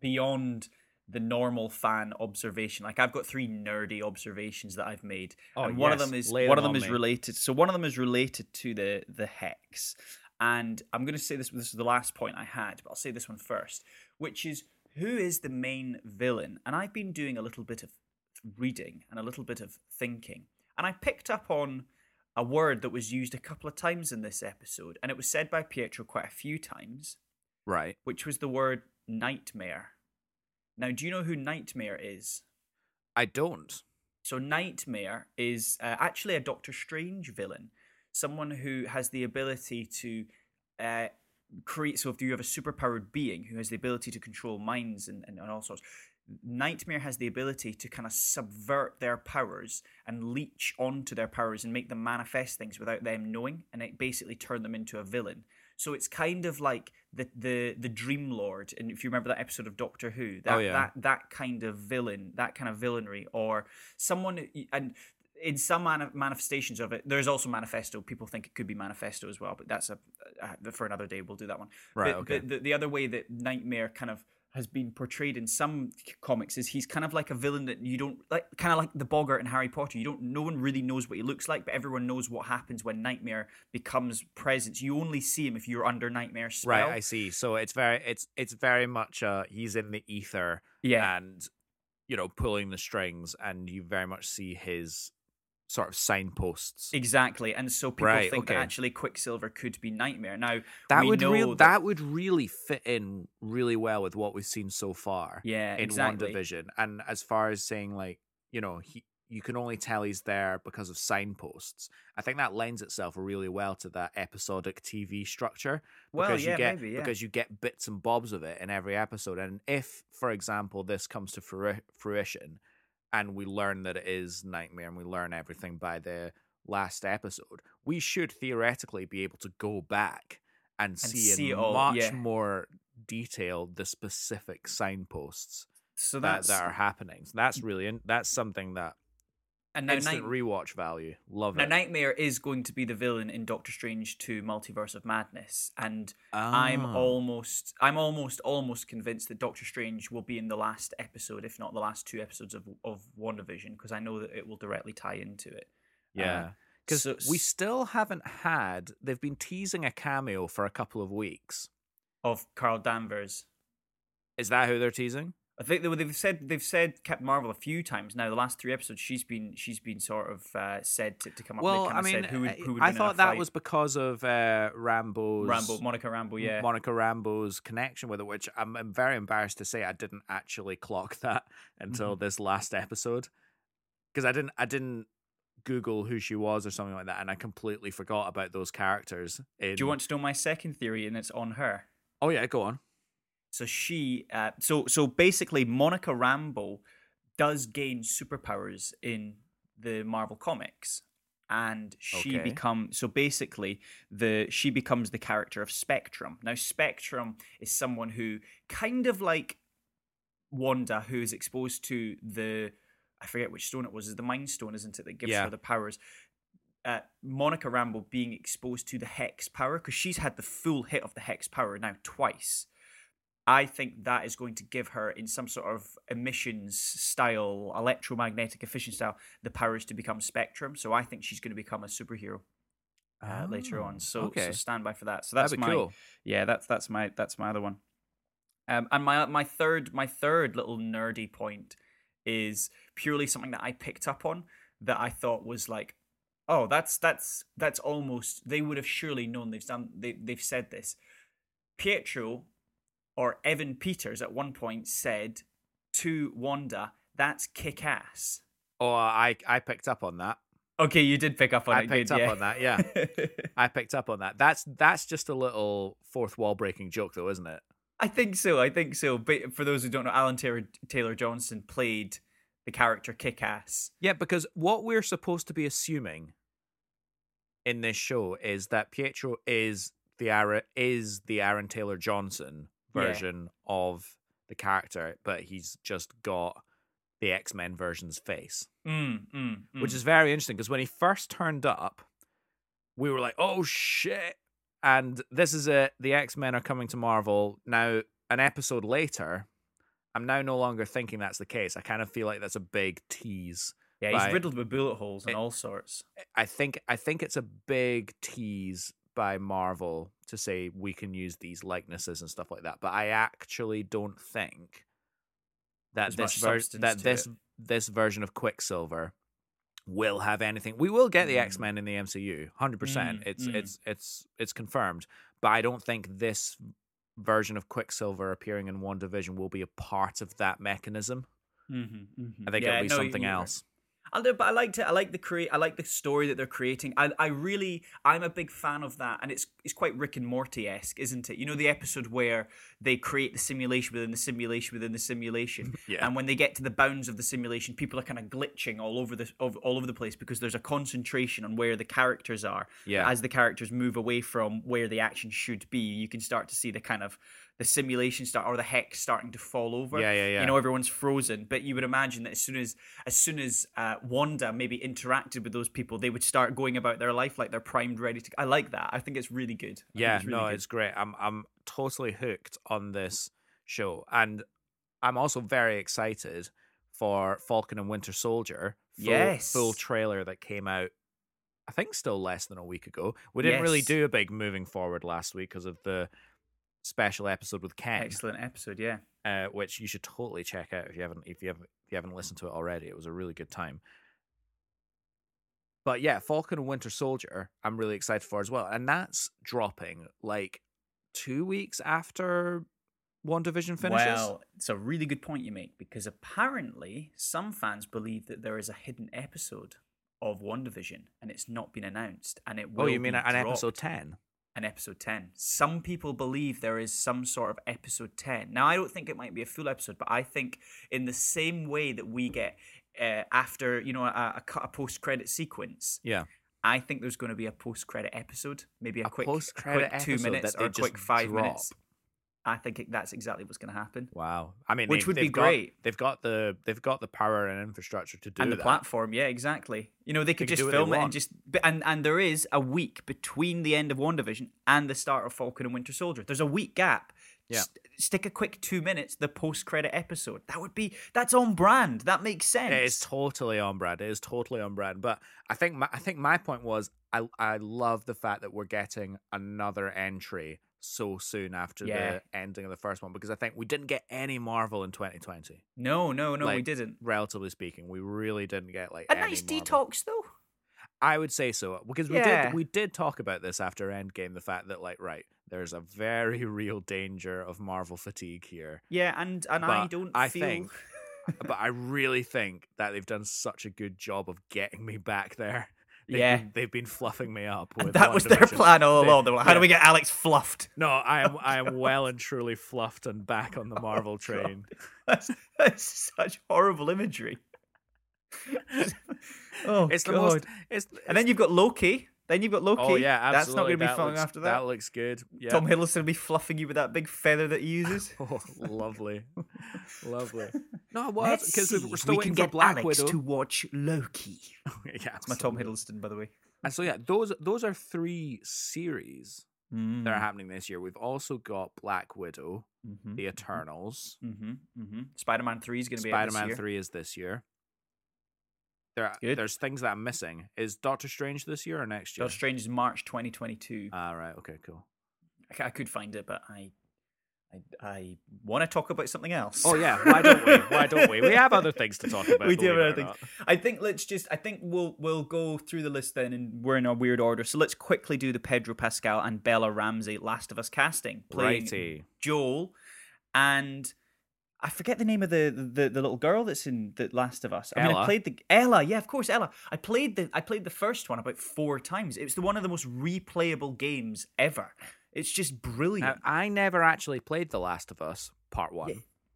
A: beyond the normal fan observation. Like I've got three nerdy observations that I've made,
B: Oh,
A: and one of them is
B: Lay
A: one of
B: them
A: them
B: on
A: is
B: me.
A: related. So one of them is related to the the hex, and I'm going to say this. This is the last point I had, but I'll say this one first, which is who is the main villain? And I've been doing a little bit of reading and a little bit of thinking, and I picked up on a word that was used a couple of times in this episode, and it was said by Pietro quite a few times,
B: right
A: which was the word nightmare. Now, do you know who Nightmare is?
B: i don't
A: So, Nightmare is uh, actually a Doctor Strange villain, someone who has the ability to uh, create. So, if you have a superpowered being who has the ability to control minds and, and, and all sorts, Nightmare has the ability to kind of subvert their powers and leech onto their powers and make them manifest things without them knowing, and it basically turn them into a villain. So it's kind of like the the the Dream Lord, and if you remember that episode of Doctor Who, that
B: Oh, yeah.
A: that that kind of villain, that kind of villainry, or someone and in some mani- manifestations of it, there's also Mephisto. People think it could be Mephisto as well, but that's a uh, for another day. We'll do that one.
B: Right,
A: But
B: okay.
A: The, the, the other way that Nightmare kind of has been portrayed in some comics is he's kind of like a villain that you don't like, kind of like the Boggart in Harry Potter. You don't, no one really knows what he looks like, but everyone knows what happens when Nightmare becomes presence. You only see him if you're under Nightmare spell.
B: right i see so it's very it's it's very much uh he's in the ether
A: yeah,
B: and you know pulling the strings and you very much see his sort of signposts
A: exactly. And so people
B: Right,
A: think that actually Quicksilver could be Nightmare. Now
B: that would
A: know that-
B: that would really fit in really well with what we've seen so far
A: yeah,
B: in
A: exactly.
B: WandaVision and as far as saying like you know he you can only tell he's there because of signposts i think that lends itself really well to that episodic tv structure
A: Well,
B: because
A: yeah,
B: you get
A: maybe, yeah.
B: because you get bits and bobs of it in every episode and if for example this comes to fruition and we learn that it is nightmare and we learn everything by the last episode we should theoretically be able to go back and, see,
A: see
B: in
A: all,
B: much
A: yeah.
B: more detail the specific signposts
A: so
B: that, that are happening. So that's really that's something that
A: And now,
B: Instant
A: Night-
B: rewatch value. Love it.
A: now
B: it.
A: Nightmare is going to be the villain in Doctor Strange 2 Multiverse of Madness. And I'm
B: Ah.
A: almost I'm almost almost convinced that Doctor Strange will be in the last episode, if not the last two episodes of of WandaVision, because I know that it will directly tie into it.
B: Yeah. Because
A: so-
B: we still haven't had. They've been teasing a cameo for a couple of weeks.
A: Of Carol Danvers.
B: Is that who they're teasing?
A: I think they, they've said they've said Captain Marvel a few times now. The last three episodes, she's been she's been sort of uh, said to, to come up.
B: Well, I mean,
A: said who would,
B: I-
A: who would
B: I
A: win in a
B: thought that
A: fight.
B: was because of uh, Rambeau's
A: Rambeau, Monica Rambeau. Yeah,
B: Monica Rambeau's connection with it, which I'm, I'm very embarrassed to say I didn't actually clock that [laughs] until
A: Mm-hmm.
B: this last episode because I didn't I didn't Google who she was or something like that, and I completely forgot about those characters. In...
A: Do you want to know my second theory? And it's on her.
B: Oh yeah, go on.
A: So she, uh, so so basically, Monica Rambeau does gain superpowers in the Marvel comics, and she
B: Okay.
A: become so basically the she becomes the character of Spectrum. Now, Spectrum is someone who kind of like Wanda, who is exposed to the I forget which stone it was. Is the Mind Stone, isn't it, that gives
B: Yeah.
A: her the powers? Uh, Monica Rambeau being exposed to the Hex power because she's had the full hit of the Hex power now twice. I think that is going to give her, in some sort of emissions style, electromagnetic efficient style, the powers to become Spectrum. So I think she's going to become a superhero uh, later on.
B: Oh,
A: So,
B: okay,
A: so stand by for that. So that's my
B: cool.
A: yeah. That's that's my that's my other one. Um, and my my third my third little nerdy point is purely something that I picked up on that I thought was like, oh, that's that's that's almost they would have surely known they've done they they've said this. Pietro or Evan Peters at one point said to Wanda, "That's kick ass."
B: Oh, I I picked up on that.
A: Okay, you did pick up on
B: I
A: it.
B: picked
A: good,
B: up
A: yeah.
B: on that. Yeah, [laughs] I picked up on that. That's that's just a little fourth wall breaking joke, though, isn't it?
A: I think so. I think so. But for those who don't know, Aaron Taylor Taylor Johnson played the character Kick Ass.
B: Yeah, because what we're supposed to be assuming in this show is that Pietro is the Aaron is the Aaron Taylor Johnson
A: Yeah.
B: version of the character, but he's just got the X Men version's face,
A: Mm, mm,
B: which
A: mm.
B: is very interesting. Because when he first turned up, we were like, "Oh shit!" And this is it. The X Men are coming to Marvel now. An episode later, I'm now no longer thinking that's the case. I kind of feel like that's a big tease
A: yeah, he's riddled with bullet holes and
B: it-
A: all sorts.
B: I think I think it's a big tease by Marvel to say we can use these likenesses and stuff like that. But I actually don't think that
A: There's
B: this ver- that this
A: it.
B: this version of Quicksilver will have anything. We will get the
A: Mm.
B: X Men in the MCU, hundred percent.
A: Mm,
B: It's
A: mm.
B: it's it's it's confirmed. But I don't think this version of Quicksilver appearing in WandaVision will be a part of that mechanism.
A: Mm-hmm, mm-hmm.
B: I think it'll be something else.
A: I do, but I liked it. I like the create. I like the story that they're creating. I, I really, I'm a big fan of that, and it's it's quite Rick and Morty esque, isn't it? You know the episode where they create the simulation within the simulation within the simulation, [laughs]
B: Yeah.
A: and when they get to the bounds of the simulation, people are kind of glitching all over the all, all over the place because there's a concentration on where the characters are.
B: Yeah.
A: As the characters move away from where the action should be, you can start to see the kind of the simulation start or the hex starting to fall over.
B: Yeah, yeah, yeah.
A: You know, everyone's frozen. But you would imagine that as soon as as soon as uh, Wanda maybe interacted with those people, they would start going about their life like they're primed, ready to. I like that. I think it's really good. I
B: Yeah,
A: it's really
B: no,
A: good.
B: it's great. I'm I'm totally hooked on this show, and I'm also very excited for Falcon and Winter Soldier. Full,
A: Yes.
B: full trailer that came out. I think still less than a week ago. We didn't really do a big moving forward last week because of the special episode with Ken,
A: excellent episode. Yeah.
B: uh, which you should totally check out if you haven't if you haven't if you haven't listened to it already. It was a really good time. But yeah, Falcon and Winter Soldier, I'm really excited for as well, and that's dropping like two weeks after WandaVision finishes.
A: Well, it's a really good point you make because apparently some fans believe that there is a hidden episode of WandaVision and it's not been announced, and it will.
B: oh, you mean an episode ten?
A: An episode 10. Some people believe there is some sort of episode 10. Now, I don't think it might be a full episode, but I think in the same way that we get uh, after, you know, a, a, a post credit sequence,
B: Yeah,
A: I think there's going to be a post credit episode, maybe a,
B: A
A: quick,
B: post-credit
A: quick two minutes or a quick five
B: drop.
A: minutes. I think it, that's exactly what's going to happen.
B: Wow. I mean,
A: Which would be
B: got-
A: great.
B: They've got the they've got the power and infrastructure to do that.
A: and the
B: that.
A: platform, yeah, exactly. You know, they could
B: can
A: just
B: they
A: film it and just and and there is a week between the end of WandaVision and the start of Falcon and Winter Soldier. There's a week gap.
B: Yeah.
A: S- stick a quick two minutes, the post credit episode. That would be that's on brand. That makes sense.
B: It is totally on brand. It is totally on brand. But I think my, I think my point was I I love the fact that we're getting another entry so soon after
A: Yeah.
B: the ending of the first one because I think we didn't get any Marvel in 2020.
A: No, no, no, we didn't.
B: Relatively speaking, we really didn't get like
A: A nice
B: Marvel.
A: detox though.
B: I would say so because we
A: Yeah.
B: did we did talk about this after Endgame. The fact that like right, there's a very [laughs] real danger of Marvel fatigue here.
A: Yeah, and and I don't
B: I
A: feel
B: think- but I really think that they've done such a good job of getting me back there. They've
A: Yeah.
B: been, they've been fluffing me up.
A: That was their plan all along. They were like, how do we get Alex fluffed?
B: No, I am I am [laughs] oh well and truly fluffed and back on the
A: Oh,
B: Marvel train. [laughs]
A: That's, that's such horrible imagery. [laughs] oh,
B: It's the
A: God.
B: most. It's,
A: And then you've got Loki. Then you've got Loki.
B: oh yeah, absolutely.
A: That's not going to be
B: That
A: fun
B: looks-
A: after that.
B: That looks good. Yeah.
A: Tom Hiddleston will be fluffing you with that big feather that he [laughs] uses.
B: Oh, lovely, lovely. [laughs] No, it because we're still
A: we
B: waiting for Black
A: Alex
B: Widow.
A: to watch Loki. [laughs]
B: yeah,
A: It's my Tom. Hiddleston, by the way.
B: And so yeah, those those are three series
A: Mm.
B: that are happening this year. We've also got Black Widow,
A: Mm-hmm.
B: The Eternals,
A: Mm-hmm. Mm-hmm. Spider-Man Three is going to be
B: Spider Man. Three is this year. There, are-
A: Good.
B: there's things that I'm missing. Is Doctor Strange this year or next year?
A: Doctor Strange is March 2022.
B: Ah, right. Okay, cool.
A: I could find it, but I, I, I want to talk about something else.
B: Oh yeah, why don't we? Why don't we? We have other things to talk [laughs] about.
A: we do have other things. I think let's just. I think we'll we'll go through the list then, and we're in a weird order. So let's quickly do the Pedro Pascal and Bella Ramsey Last of Us casting, playing
B: Righty.
A: Joel, and I forget the name of the, the the little girl that's in the Last of Us. I mean, I played the Ella. Yeah, of course, Ella. I played the I played the first one about four times. It was the one of the most replayable games ever. It's just
B: Now,
A: brilliant.
B: I never actually played The Last of Us Part One.
A: Yeah.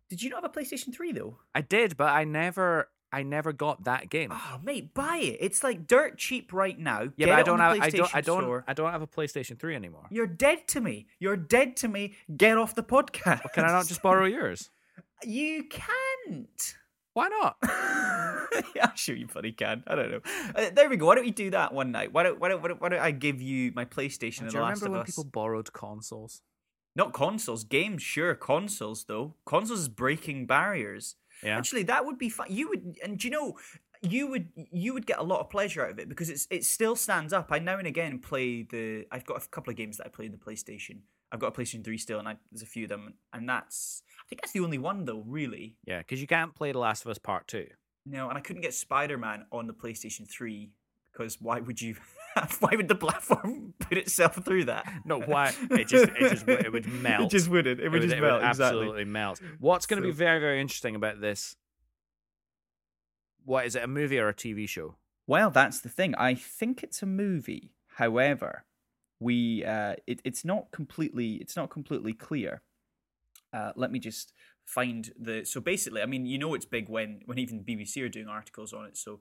A: Did you not have a PlayStation Three though?
B: I did, but I never, I never got that game.
A: Oh, mate, buy it. It's like dirt cheap right now.
B: yeah,
A: Get
B: but I don't have, I don't, I don't,
A: Store.
B: I don't have a PlayStation Three anymore.
A: You're dead to me. You're dead to me. Get off the podcast.
B: Can I not just borrow yours? [laughs]
A: You can't.
B: Why not? [laughs]
A: yeah, I'm sure you bloody can. I don't know. Uh, there we go. Why don't you do that one night? Why don't Why don't Why don't, why don't I give you my PlayStation and The
B: you
A: Last
B: remember when people borrowed consoles?
A: Not consoles, games. Sure, consoles though. Consoles is breaking barriers.
B: Yeah.
A: Actually, that would be fun. You would, and do you know, you would, you would get a lot of pleasure out of it because it's it still stands up. I now and again play the. I've got a couple of games that I play in the PlayStation. I've got a PlayStation Three still, and I, there's a few of them, and that's. I think that's the only one though, really.
B: Yeah, because you can't play The Last of Us Part Two.
A: No, and I couldn't get Spider Man on the PlayStation Three because why would you? [laughs] why would the platform [laughs] put itself through that?
B: No, why? It just, it just, it would [laughs] melt.
A: It just wouldn't. It would just
B: it
A: melt.
B: absolutely
A: exactly.
B: melt. What's going to be very, very interesting about this? What is it? A movie or a TV show?
D: Well, that's the thing. I think it's a movie. However, we uh, it, it's not completely it's not completely clear.
A: Uh, let me just find the. So basically, I mean, you know, it's big when when even BBC are doing articles on it. So.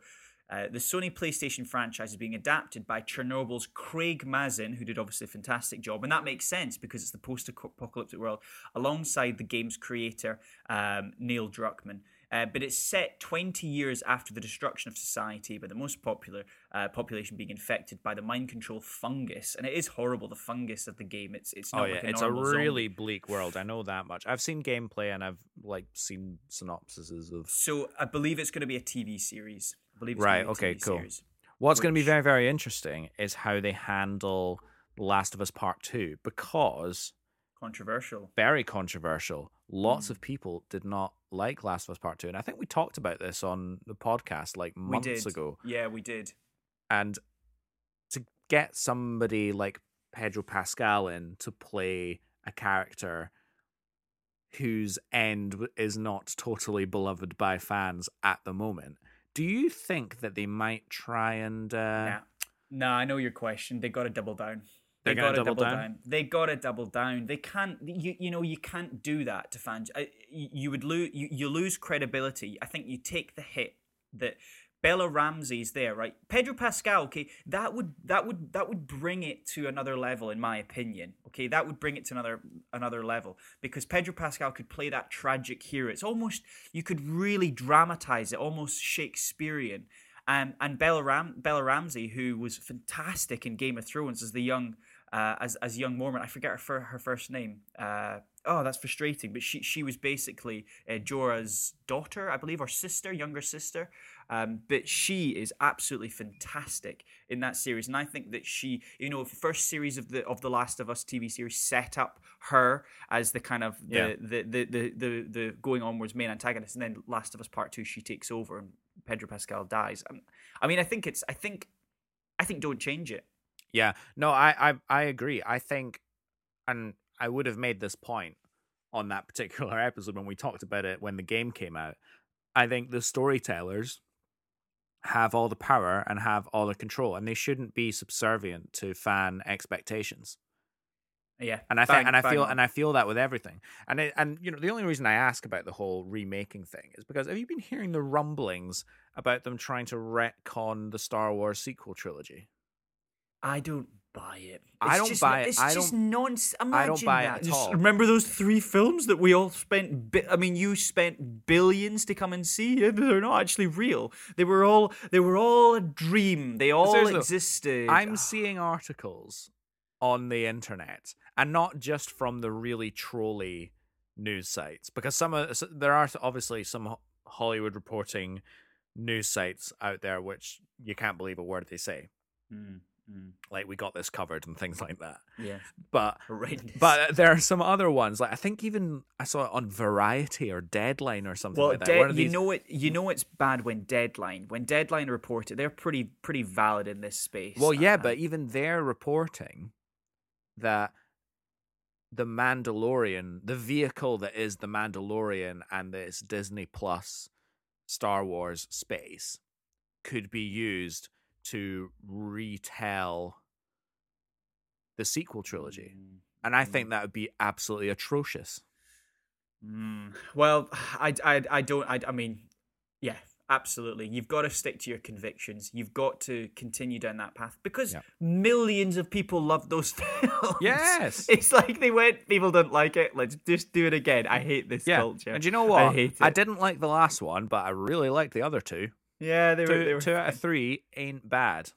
A: Uh, the Sony PlayStation franchise is being adapted by Chernobyl's Craig Mazin, who did obviously a fantastic job, and that makes sense because it's the post-apocalyptic world, alongside the game's creator um, Neil Druckmann. Uh, but it's set 20 years after the destruction of society by the most popular uh, population being infected by the mind control fungus, and it is horrible. The fungus of the game, it's it's not
B: oh yeah,
A: like a
B: it's a
A: normal zombie.
B: really bleak world. I know that much. I've seen gameplay and I've like seen synopsises of.
A: So I believe it's going to be a TV series. I believe it's
B: Right, okay,
A: TV
B: cool.
A: Series.
B: What's going to be very, very interesting is how they handle Last of Us Part Two because
A: Controversial.
B: very controversial. Lots
A: Mm.
B: of people did not like Last of Us Part Two, and I think we talked about this on the podcast like months ago.
A: Yeah, we did.
B: and to get somebody like Pedro Pascal in to play a character whose end is not totally beloved by fans at the moment, do you think that they might try and uh,
A: Nah. Nah, I know your question. They got to double down.
B: Gonna
A: got to
B: double down?
A: They got to double down. They can't. You you know you can't do that to fans. I, you, you would lose. You, you lose credibility. I think you take the hit that Bella Ramsey's there, right? Pedro Pascal, okay, that would that would that would bring it to another level, in my opinion. Okay, that would bring it to another another level because Pedro Pascal could play that tragic hero. It's almost you could really dramatize it, almost Shakespearean. Um, and Bella Ram- Bella Ramsey, who was fantastic in Game of Thrones as the young uh, as as young Mormont. I forget her her first name. Uh, oh, that's frustrating. But she she was basically uh, Jorah's daughter, I believe, or sister, younger sister. Um, but she is absolutely fantastic in that series, and I think that she, you know, first series of the of the Last of Us TV series set up her as the kind of the
B: Yeah.
A: the, the, the, the the going onwards main antagonist, and then Last of Us Part Two, she takes over and Pedro Pascal dies. Um, I mean, I think it's, I think, I think don't change it.
B: Yeah, no, I, I I agree. I think, and I would have made this point on that particular [laughs] episode when we talked about it when the game came out. I think the storytellers have all the power and have all the control, and they shouldn't be subservient to fan expectations.
A: Yeah,
B: And I think, and I feel,
A: on.
B: and I feel that with everything. And it, and you know, the only reason I ask about the whole remaking thing is because have you been hearing the rumblings about them trying to retcon the Star Wars sequel trilogy?
A: I don't buy it.
B: I
A: It's
B: don't
A: just
B: buy it.
A: It's
B: I
A: just
B: don't-
A: nonsense.
B: I don't
A: Imagine
B: buy it
A: that.
B: at
A: Just
B: all.
A: remember those three films that we all spent. Bi- I mean, you spent billions to come and see. [laughs] They're not actually real. They were all. They were all a dream. They all
B: Seriously,
A: existed.
B: I'm seeing articles on the internet, and not just from the really trolly news sites, because some of s- there are obviously some Hollywood reporting news sites out there which you can't believe a word they say.
A: Mm, mm,
B: Like we got this covered and things like that.
A: yeah,
B: But
A: horrendous.
B: but there are some other ones like I think even I saw it on Variety or Deadline or something
A: well,
B: like One
A: you
B: these-
A: know it. You know it's bad when Deadline. When Deadline report it, they're pretty pretty valid in this space.
B: Well, yeah, but even they're reporting that the Mandalorian, the vehicle that is the Mandalorian and this Disney Plus Star Wars space, could be used to retell the sequel trilogy.
A: Mm,
B: And I think that would be absolutely atrocious.
A: Mm, well, I, I, I don't. I, I mean, yeah, absolutely. You've got to stick to your convictions. You've got to continue down that path because
B: Yeah.
A: millions of people love those [laughs] films.
B: Yes.
A: it's like they went. People don't like it. Let's just do it again. I hate this
B: Yeah.
A: culture.
B: And you know what?
A: I it.
B: didn't like the last one, but I really liked the other two.
A: Yeah, they were.
B: Two,
A: they were
B: two out of three ain't bad.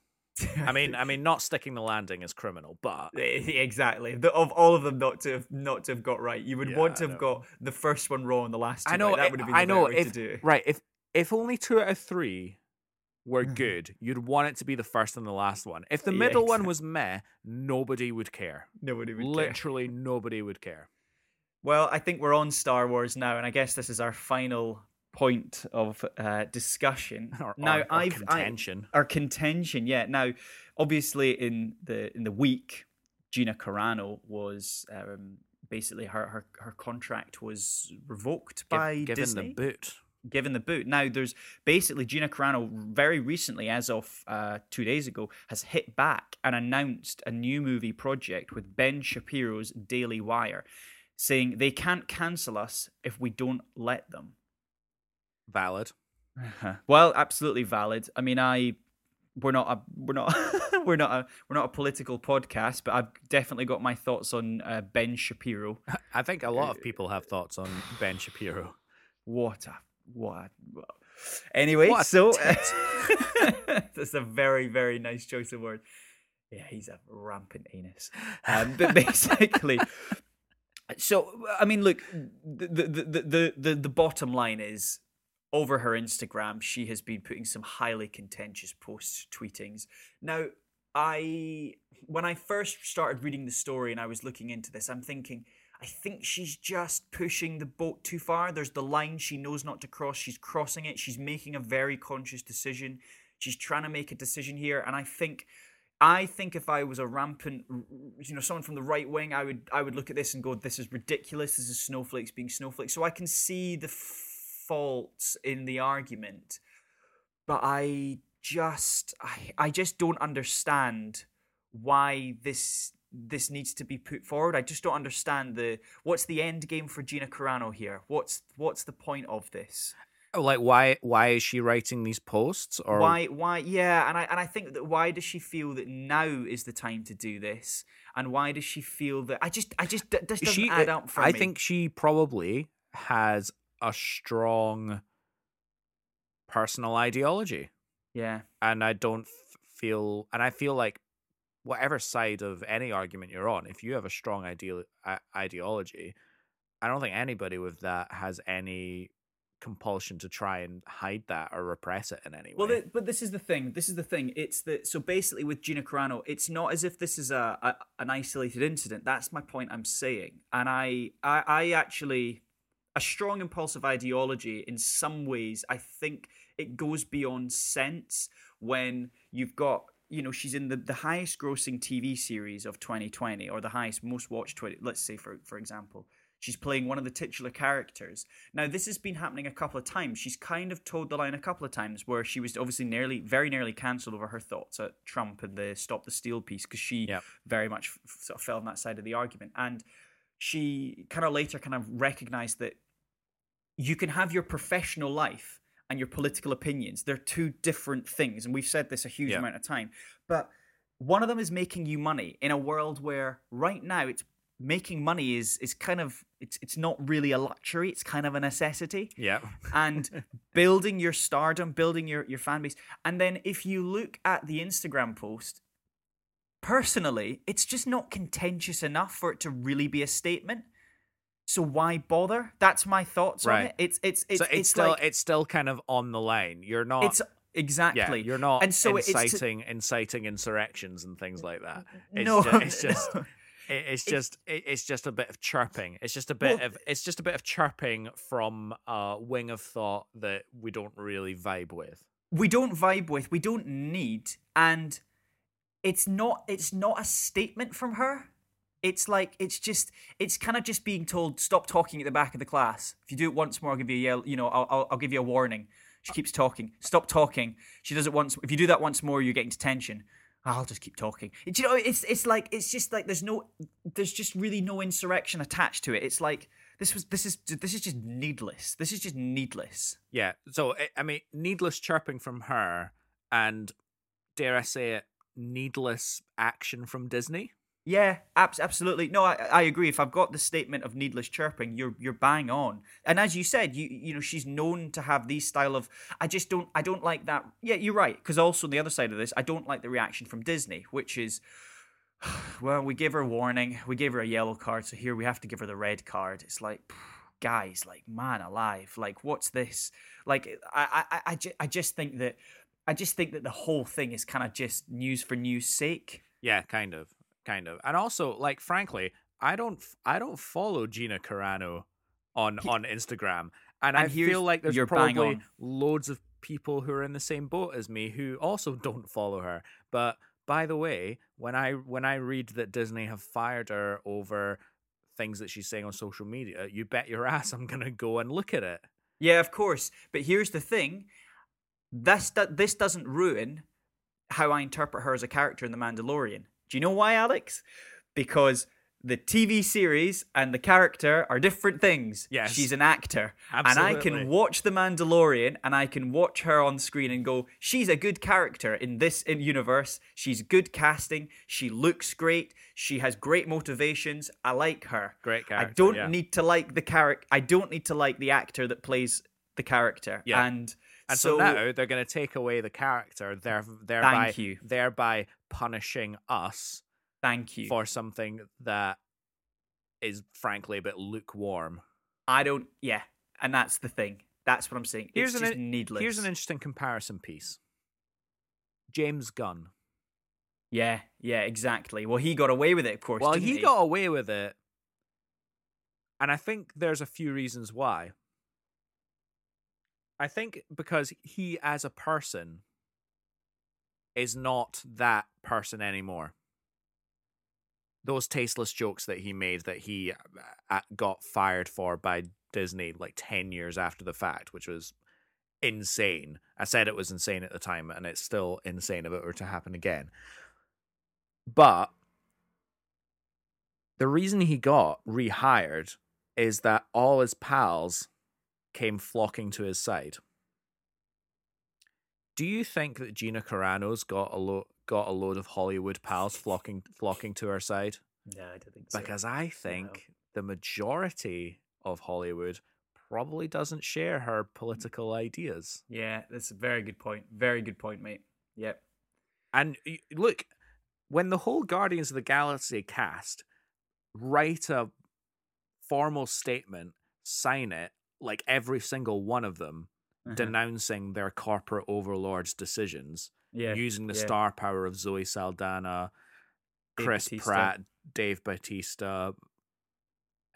B: I mean, I mean, [laughs] not sticking the landing is criminal, but [laughs]
A: exactly. The, of all of them, not to have not to have got right. You would
B: Yeah,
A: want to
B: I
A: have
B: know.
A: got the first one wrong, and the last two.
B: I know
A: right. that would have been the
B: I know if
A: to do
B: right if if only two out of three were
A: Mhm.
B: good, you'd want it to be the first and the last one. If the
A: Yeah,
B: middle one was meh, nobody would care.
A: Nobody would care.
B: Literally, nobody would care.
A: Well, I think we're on Star Wars now, and I guess this is our final point of uh, discussion. [laughs]
B: Or,
A: now,
B: or- or
A: I've I-
B: contention.
A: our contention, yeah. Now, obviously, in the in the week, Gina Carano was um, basically her, her her contract was revoked by
B: given
A: Disney
B: the boot.
A: given the boot. Now, there's basically Gina Carano very recently, as of uh, two days ago, has hit back and announced a new movie project with Ben Shapiro's Daily Wire, saying they can't cancel us if we don't let them.
B: Valid.
A: Well, absolutely valid. I mean, I we're not a we're not [laughs] we're not a we're not a political podcast, but I've definitely got my thoughts on uh, Ben Shapiro. [laughs]
B: I think a lot
A: Uh,
B: of people have thoughts on Ben Shapiro.
A: What a what. a- Anyway,
B: What
A: so [laughs] that's a very very nice choice of word. Yeah, he's a rampant anus. Um, but basically, so I mean, look, the the the the, the bottom line is. Over her Instagram, she has been putting some highly contentious posts, tweetings. Now, I when I first started reading the story and I was looking into this, I'm thinking, I think she's just pushing the boat too far. There's the line she knows not to cross. She's crossing it. She's making a very conscious decision. She's trying to make a decision here, and I think, I think if I was a rampant, you know, someone from the right wing, I would, I would look at this and go, "This is ridiculous. This is snowflakes being snowflakes." So I can see the faults in the argument, but I just, I, I just don't understand why this this needs to be put forward. I just don't understand the what's the end game for Gina Carano here. What's what's the point of this?
B: Oh, like why why is she writing these posts or
A: why why yeah and i and i think that why does she feel that now is the time to do this and why does she feel that i just i just this doesn't
B: she
A: add up for
B: I
A: me
B: think she probably has a strong personal ideology
A: yeah
B: and I don't f- feel and I feel like whatever side of any argument you're on if you have a strong ideal uh, ideology I don't think anybody with that has any compulsion to try and hide that or repress it in any way.
A: Well, th- but this is the thing. This is the thing. It's that. So basically, with Gina Carano, it's not as if this is a, a an isolated incident. That's my point. I'm saying, and I, I, I actually, a strong impulsive ideology. In some ways, I think it goes beyond sense when you've got. You know, she's in the, the highest grossing TV series of 2020, or the highest most watched 20. Let's say, for for example, She's playing one of the titular characters. Now, this has been happening a couple of times. She's kind of toed the line a couple of times where she was obviously nearly, very nearly cancelled over her thoughts at Trump and the Stop the Steal piece because she
B: Yep.
A: very much f- sort of fell on that side of the argument. And she kind of later kind of recognized that you can have your professional life and your political opinions. They're two different things. And we've said this a huge
B: Yeah.
A: amount of time. But one of them is making you money in a world where right now it's making money is is kind of it's it's not really a luxury it's kind of a necessity
B: yeah.
A: and [laughs] building your stardom building your your fan base and then if you look at the instagram post personally it's just not contentious enough for it to really be a statement so why bother that's my thoughts on
B: Right.
A: it it's it's it's,
B: so it's,
A: it's
B: still
A: like
B: it's still kind of on the line. You're not
A: it's
B: yeah,
A: exactly
B: you're not
A: and so it's to-
B: inciting inciting insurrections and things like that. [laughs] It's
A: no
B: ju- it's [laughs] just
A: no.
B: It's just it, it's just a bit of chirping. It's just a bit
A: Well-
B: of it's just a bit of chirping from a wing of thought that we don't really vibe with.
A: we don't vibe with we don't need and it's not it's not a statement from her it's like it's just it's kind of just being told stop talking at the back of the class. If you do it once more i'll give you a yell you know I'll, I'll, I'll give you a warning. She keeps talking. Stop talking. She does it once if you do that once more you're getting detention i'll just keep talking. Do you know it's it's like it's just like there's no there's just really no insurrection attached to it. It's like this was this is this is just needless. This is just needless.
B: Yeah. So I- I mean, needless chirping from her, and dare I say it, needless action from Disney.
A: Yeah, abs- absolutely. No, I, I agree. If I've got the statement of needless chirping, you're you're bang on. And as you said, you you know she's known to have these style of. I just don't I don't like that. Yeah, you're right. Because also on the other side of this, I don't like the reaction from Disney, which is, [sighs] well, we give her a warning, we gave her a yellow card, so here we have to give her the red card. It's like, guys, like man alive, like what's this? Like I I I, ju- I just think that. I just think that the whole thing is kind of just news for news sake.
B: Yeah, kind of, kind of, and also like frankly, I don't I don't follow Gina Carano on on Instagram, and, I
A: and here's-
B: feel like there's probably loads of people who are in the same boat as me who also don't follow her. But by the way, when I when I read that Disney have fired her over things that she's saying on social media, you bet your [laughs] ass I'm gonna go and look at it.
A: Yeah, of course. But here's the thing: this this doesn't ruin how I interpret her as a character in The Mandalorian. Do you know why, Alex? Because the TV series and the character are different things.
B: Yes.
A: she's an actor, Absolutely. and I can watch The Mandalorian and I can watch her on screen and go, she's a good character in this universe. She's good casting. She looks great. She has great motivations. I like her.
B: Great character.
A: I don't
B: yeah.
A: need to like the character. I don't need to like the actor that plays the character.
B: Yeah.
A: And,
B: And so, now they're going to take away the character, there, thereby, thereby punishing us
A: thank you.
B: for something that is frankly a bit lukewarm.
A: I don't. Yeah, and that's the thing. That's what I'm saying.
B: Here's
A: it's
B: an
A: just needless.
B: Here's an interesting comparison piece. James Gunn.
A: yeah, yeah, exactly. Well, he got away with it, of course.
B: Well,
A: didn't
B: he got away with it, and I think there's a few reasons why. I think because he, as a person, is not that person anymore. Those tasteless jokes that he made that he uh, got fired for by Disney like 10 years after the fact, which was insane. I said it was insane at the time, and it's still insane if it were to happen again. But the reason he got rehired is that all his pals came flocking to his side. Do you think that Gina Carano's got a lo- got a load of Hollywood pals flocking flocking to her side?
A: No, I don't think so.
B: Because I think the majority of Hollywood probably doesn't share her political ideas.
A: Yeah, that's a very good point. Very good point, mate. Yep.
B: And look, when the whole Guardians of the Galaxy cast write a formal statement, sign it, like every single one of them,
A: Uh-huh.
B: denouncing their corporate overlords' decisions,
A: yeah.
B: using the
A: yeah.
B: star power of Zoe Saldana,
A: Dave
B: Chris
A: Bautista.
B: Pratt, Dave Bautista,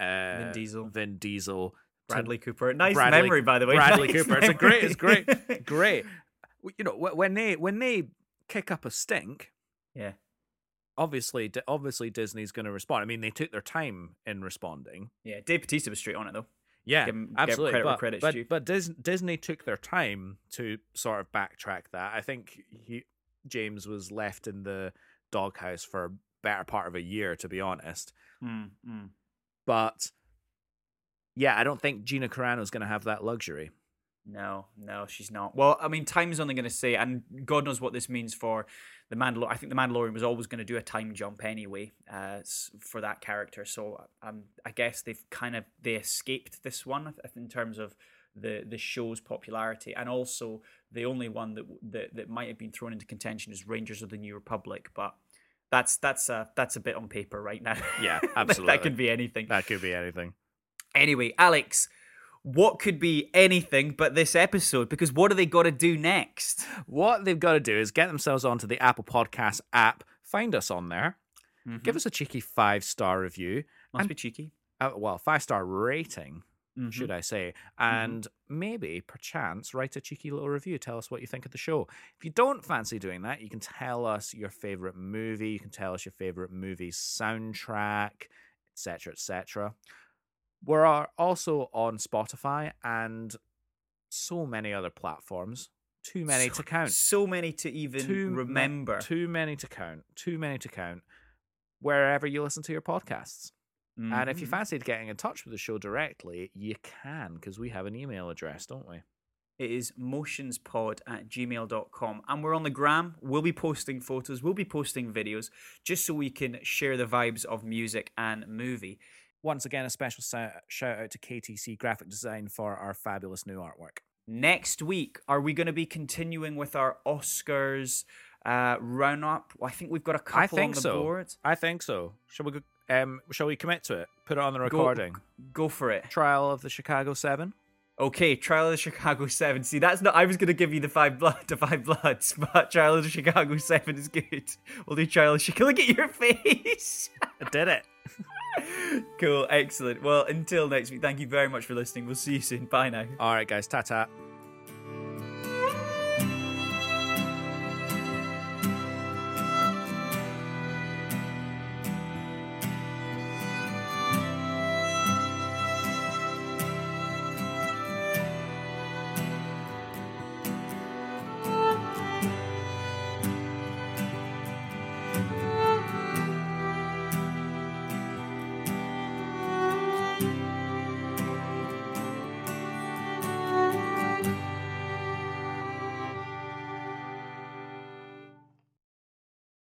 B: uh,
A: Vin Diesel.
B: Vin Diesel,
A: Bradley Cooper. Nice
B: Bradley-
A: memory, by the way.
B: Bradley
A: Nice
B: Cooper. It's a great, it's great, [laughs] great. You know, when they when they kick up a stink,
A: yeah.
B: obviously, obviously Disney's going to respond. I mean, they took their time in responding.
A: Yeah. Dave Bautista was straight on it though.
B: Yeah,
A: give
B: absolutely.
A: credit where
B: but but, but Dis- Disney took their time to sort of backtrack that. I think he, James was left in the doghouse for a better part of a year, to be honest.
A: Mm, mm.
B: But yeah, I don't think Gina Carano is going to have that luxury.
A: No, no, she's not. Well, I mean, time's only going to say, and God knows what this means for the Mandalorian. I think the Mandalorian was always going to do a time jump anyway uh, for that character. So um, I guess they've kind of they escaped this one in terms of the the show's popularity, and also the only one that that, that might have been thrown into contention is Rangers of the New Republic, but. That's that's a that's a bit on paper right now.
B: Yeah, [laughs] absolutely.
A: that could be anything.
B: That could be anything.
A: Anyway, Alex, what could be anything but this episode? Because what do they got to do next?
B: What they've got to do is get themselves onto the Apple Podcast app, find us on there, give us a cheeky five star review,
A: Must
B: and-
A: be cheeky.
B: uh, well, five star rating,
A: Mm-hmm.
B: should I say, and maybe perchance write a cheeky little review. Tell us what you think of the show. If you don't fancy doing that, you can tell us your favorite movie. You can tell us your favorite movie's soundtrack, etc., etc. We're also on Spotify and so many other platforms. Too many
A: so,
B: to count.
A: So many to even
B: Too
A: remember.
B: Too many to count. Too many to count. Wherever you listen to your podcasts. And if you
A: Mhm.
B: fancied getting in touch with the show directly, you can because we have an email address, don't we?
A: It is motionspod at gmail.com. And we're on the gram. We'll be posting photos, we'll be posting videos, just so we can share the vibes of music and movie.
B: Once again, a special shout out to KTC Graphic Design for our fabulous new artwork.
A: Next week, are we going to be continuing with our Oscars uh, roundup? I think we've got a couple
B: I think
A: on the
B: so.
A: board.
B: I think so. Shall we? Um, shall we commit to it? Put it on the recording.
A: Go for it.
B: Trial of the Chicago Seven.
A: Okay, Trial of the Chicago Seven. See, that's not. I was gonna give you the five blood, the five bloods, [laughs] but Trial of the Chicago Seven is good. We'll do Trial of Chicago. Look at your [laughs] face.
B: I did it. [laughs]
A: cool, excellent. Well, until next week, thank you very much for listening. We'll see you soon. Bye now.
B: All right, guys. Ta ta.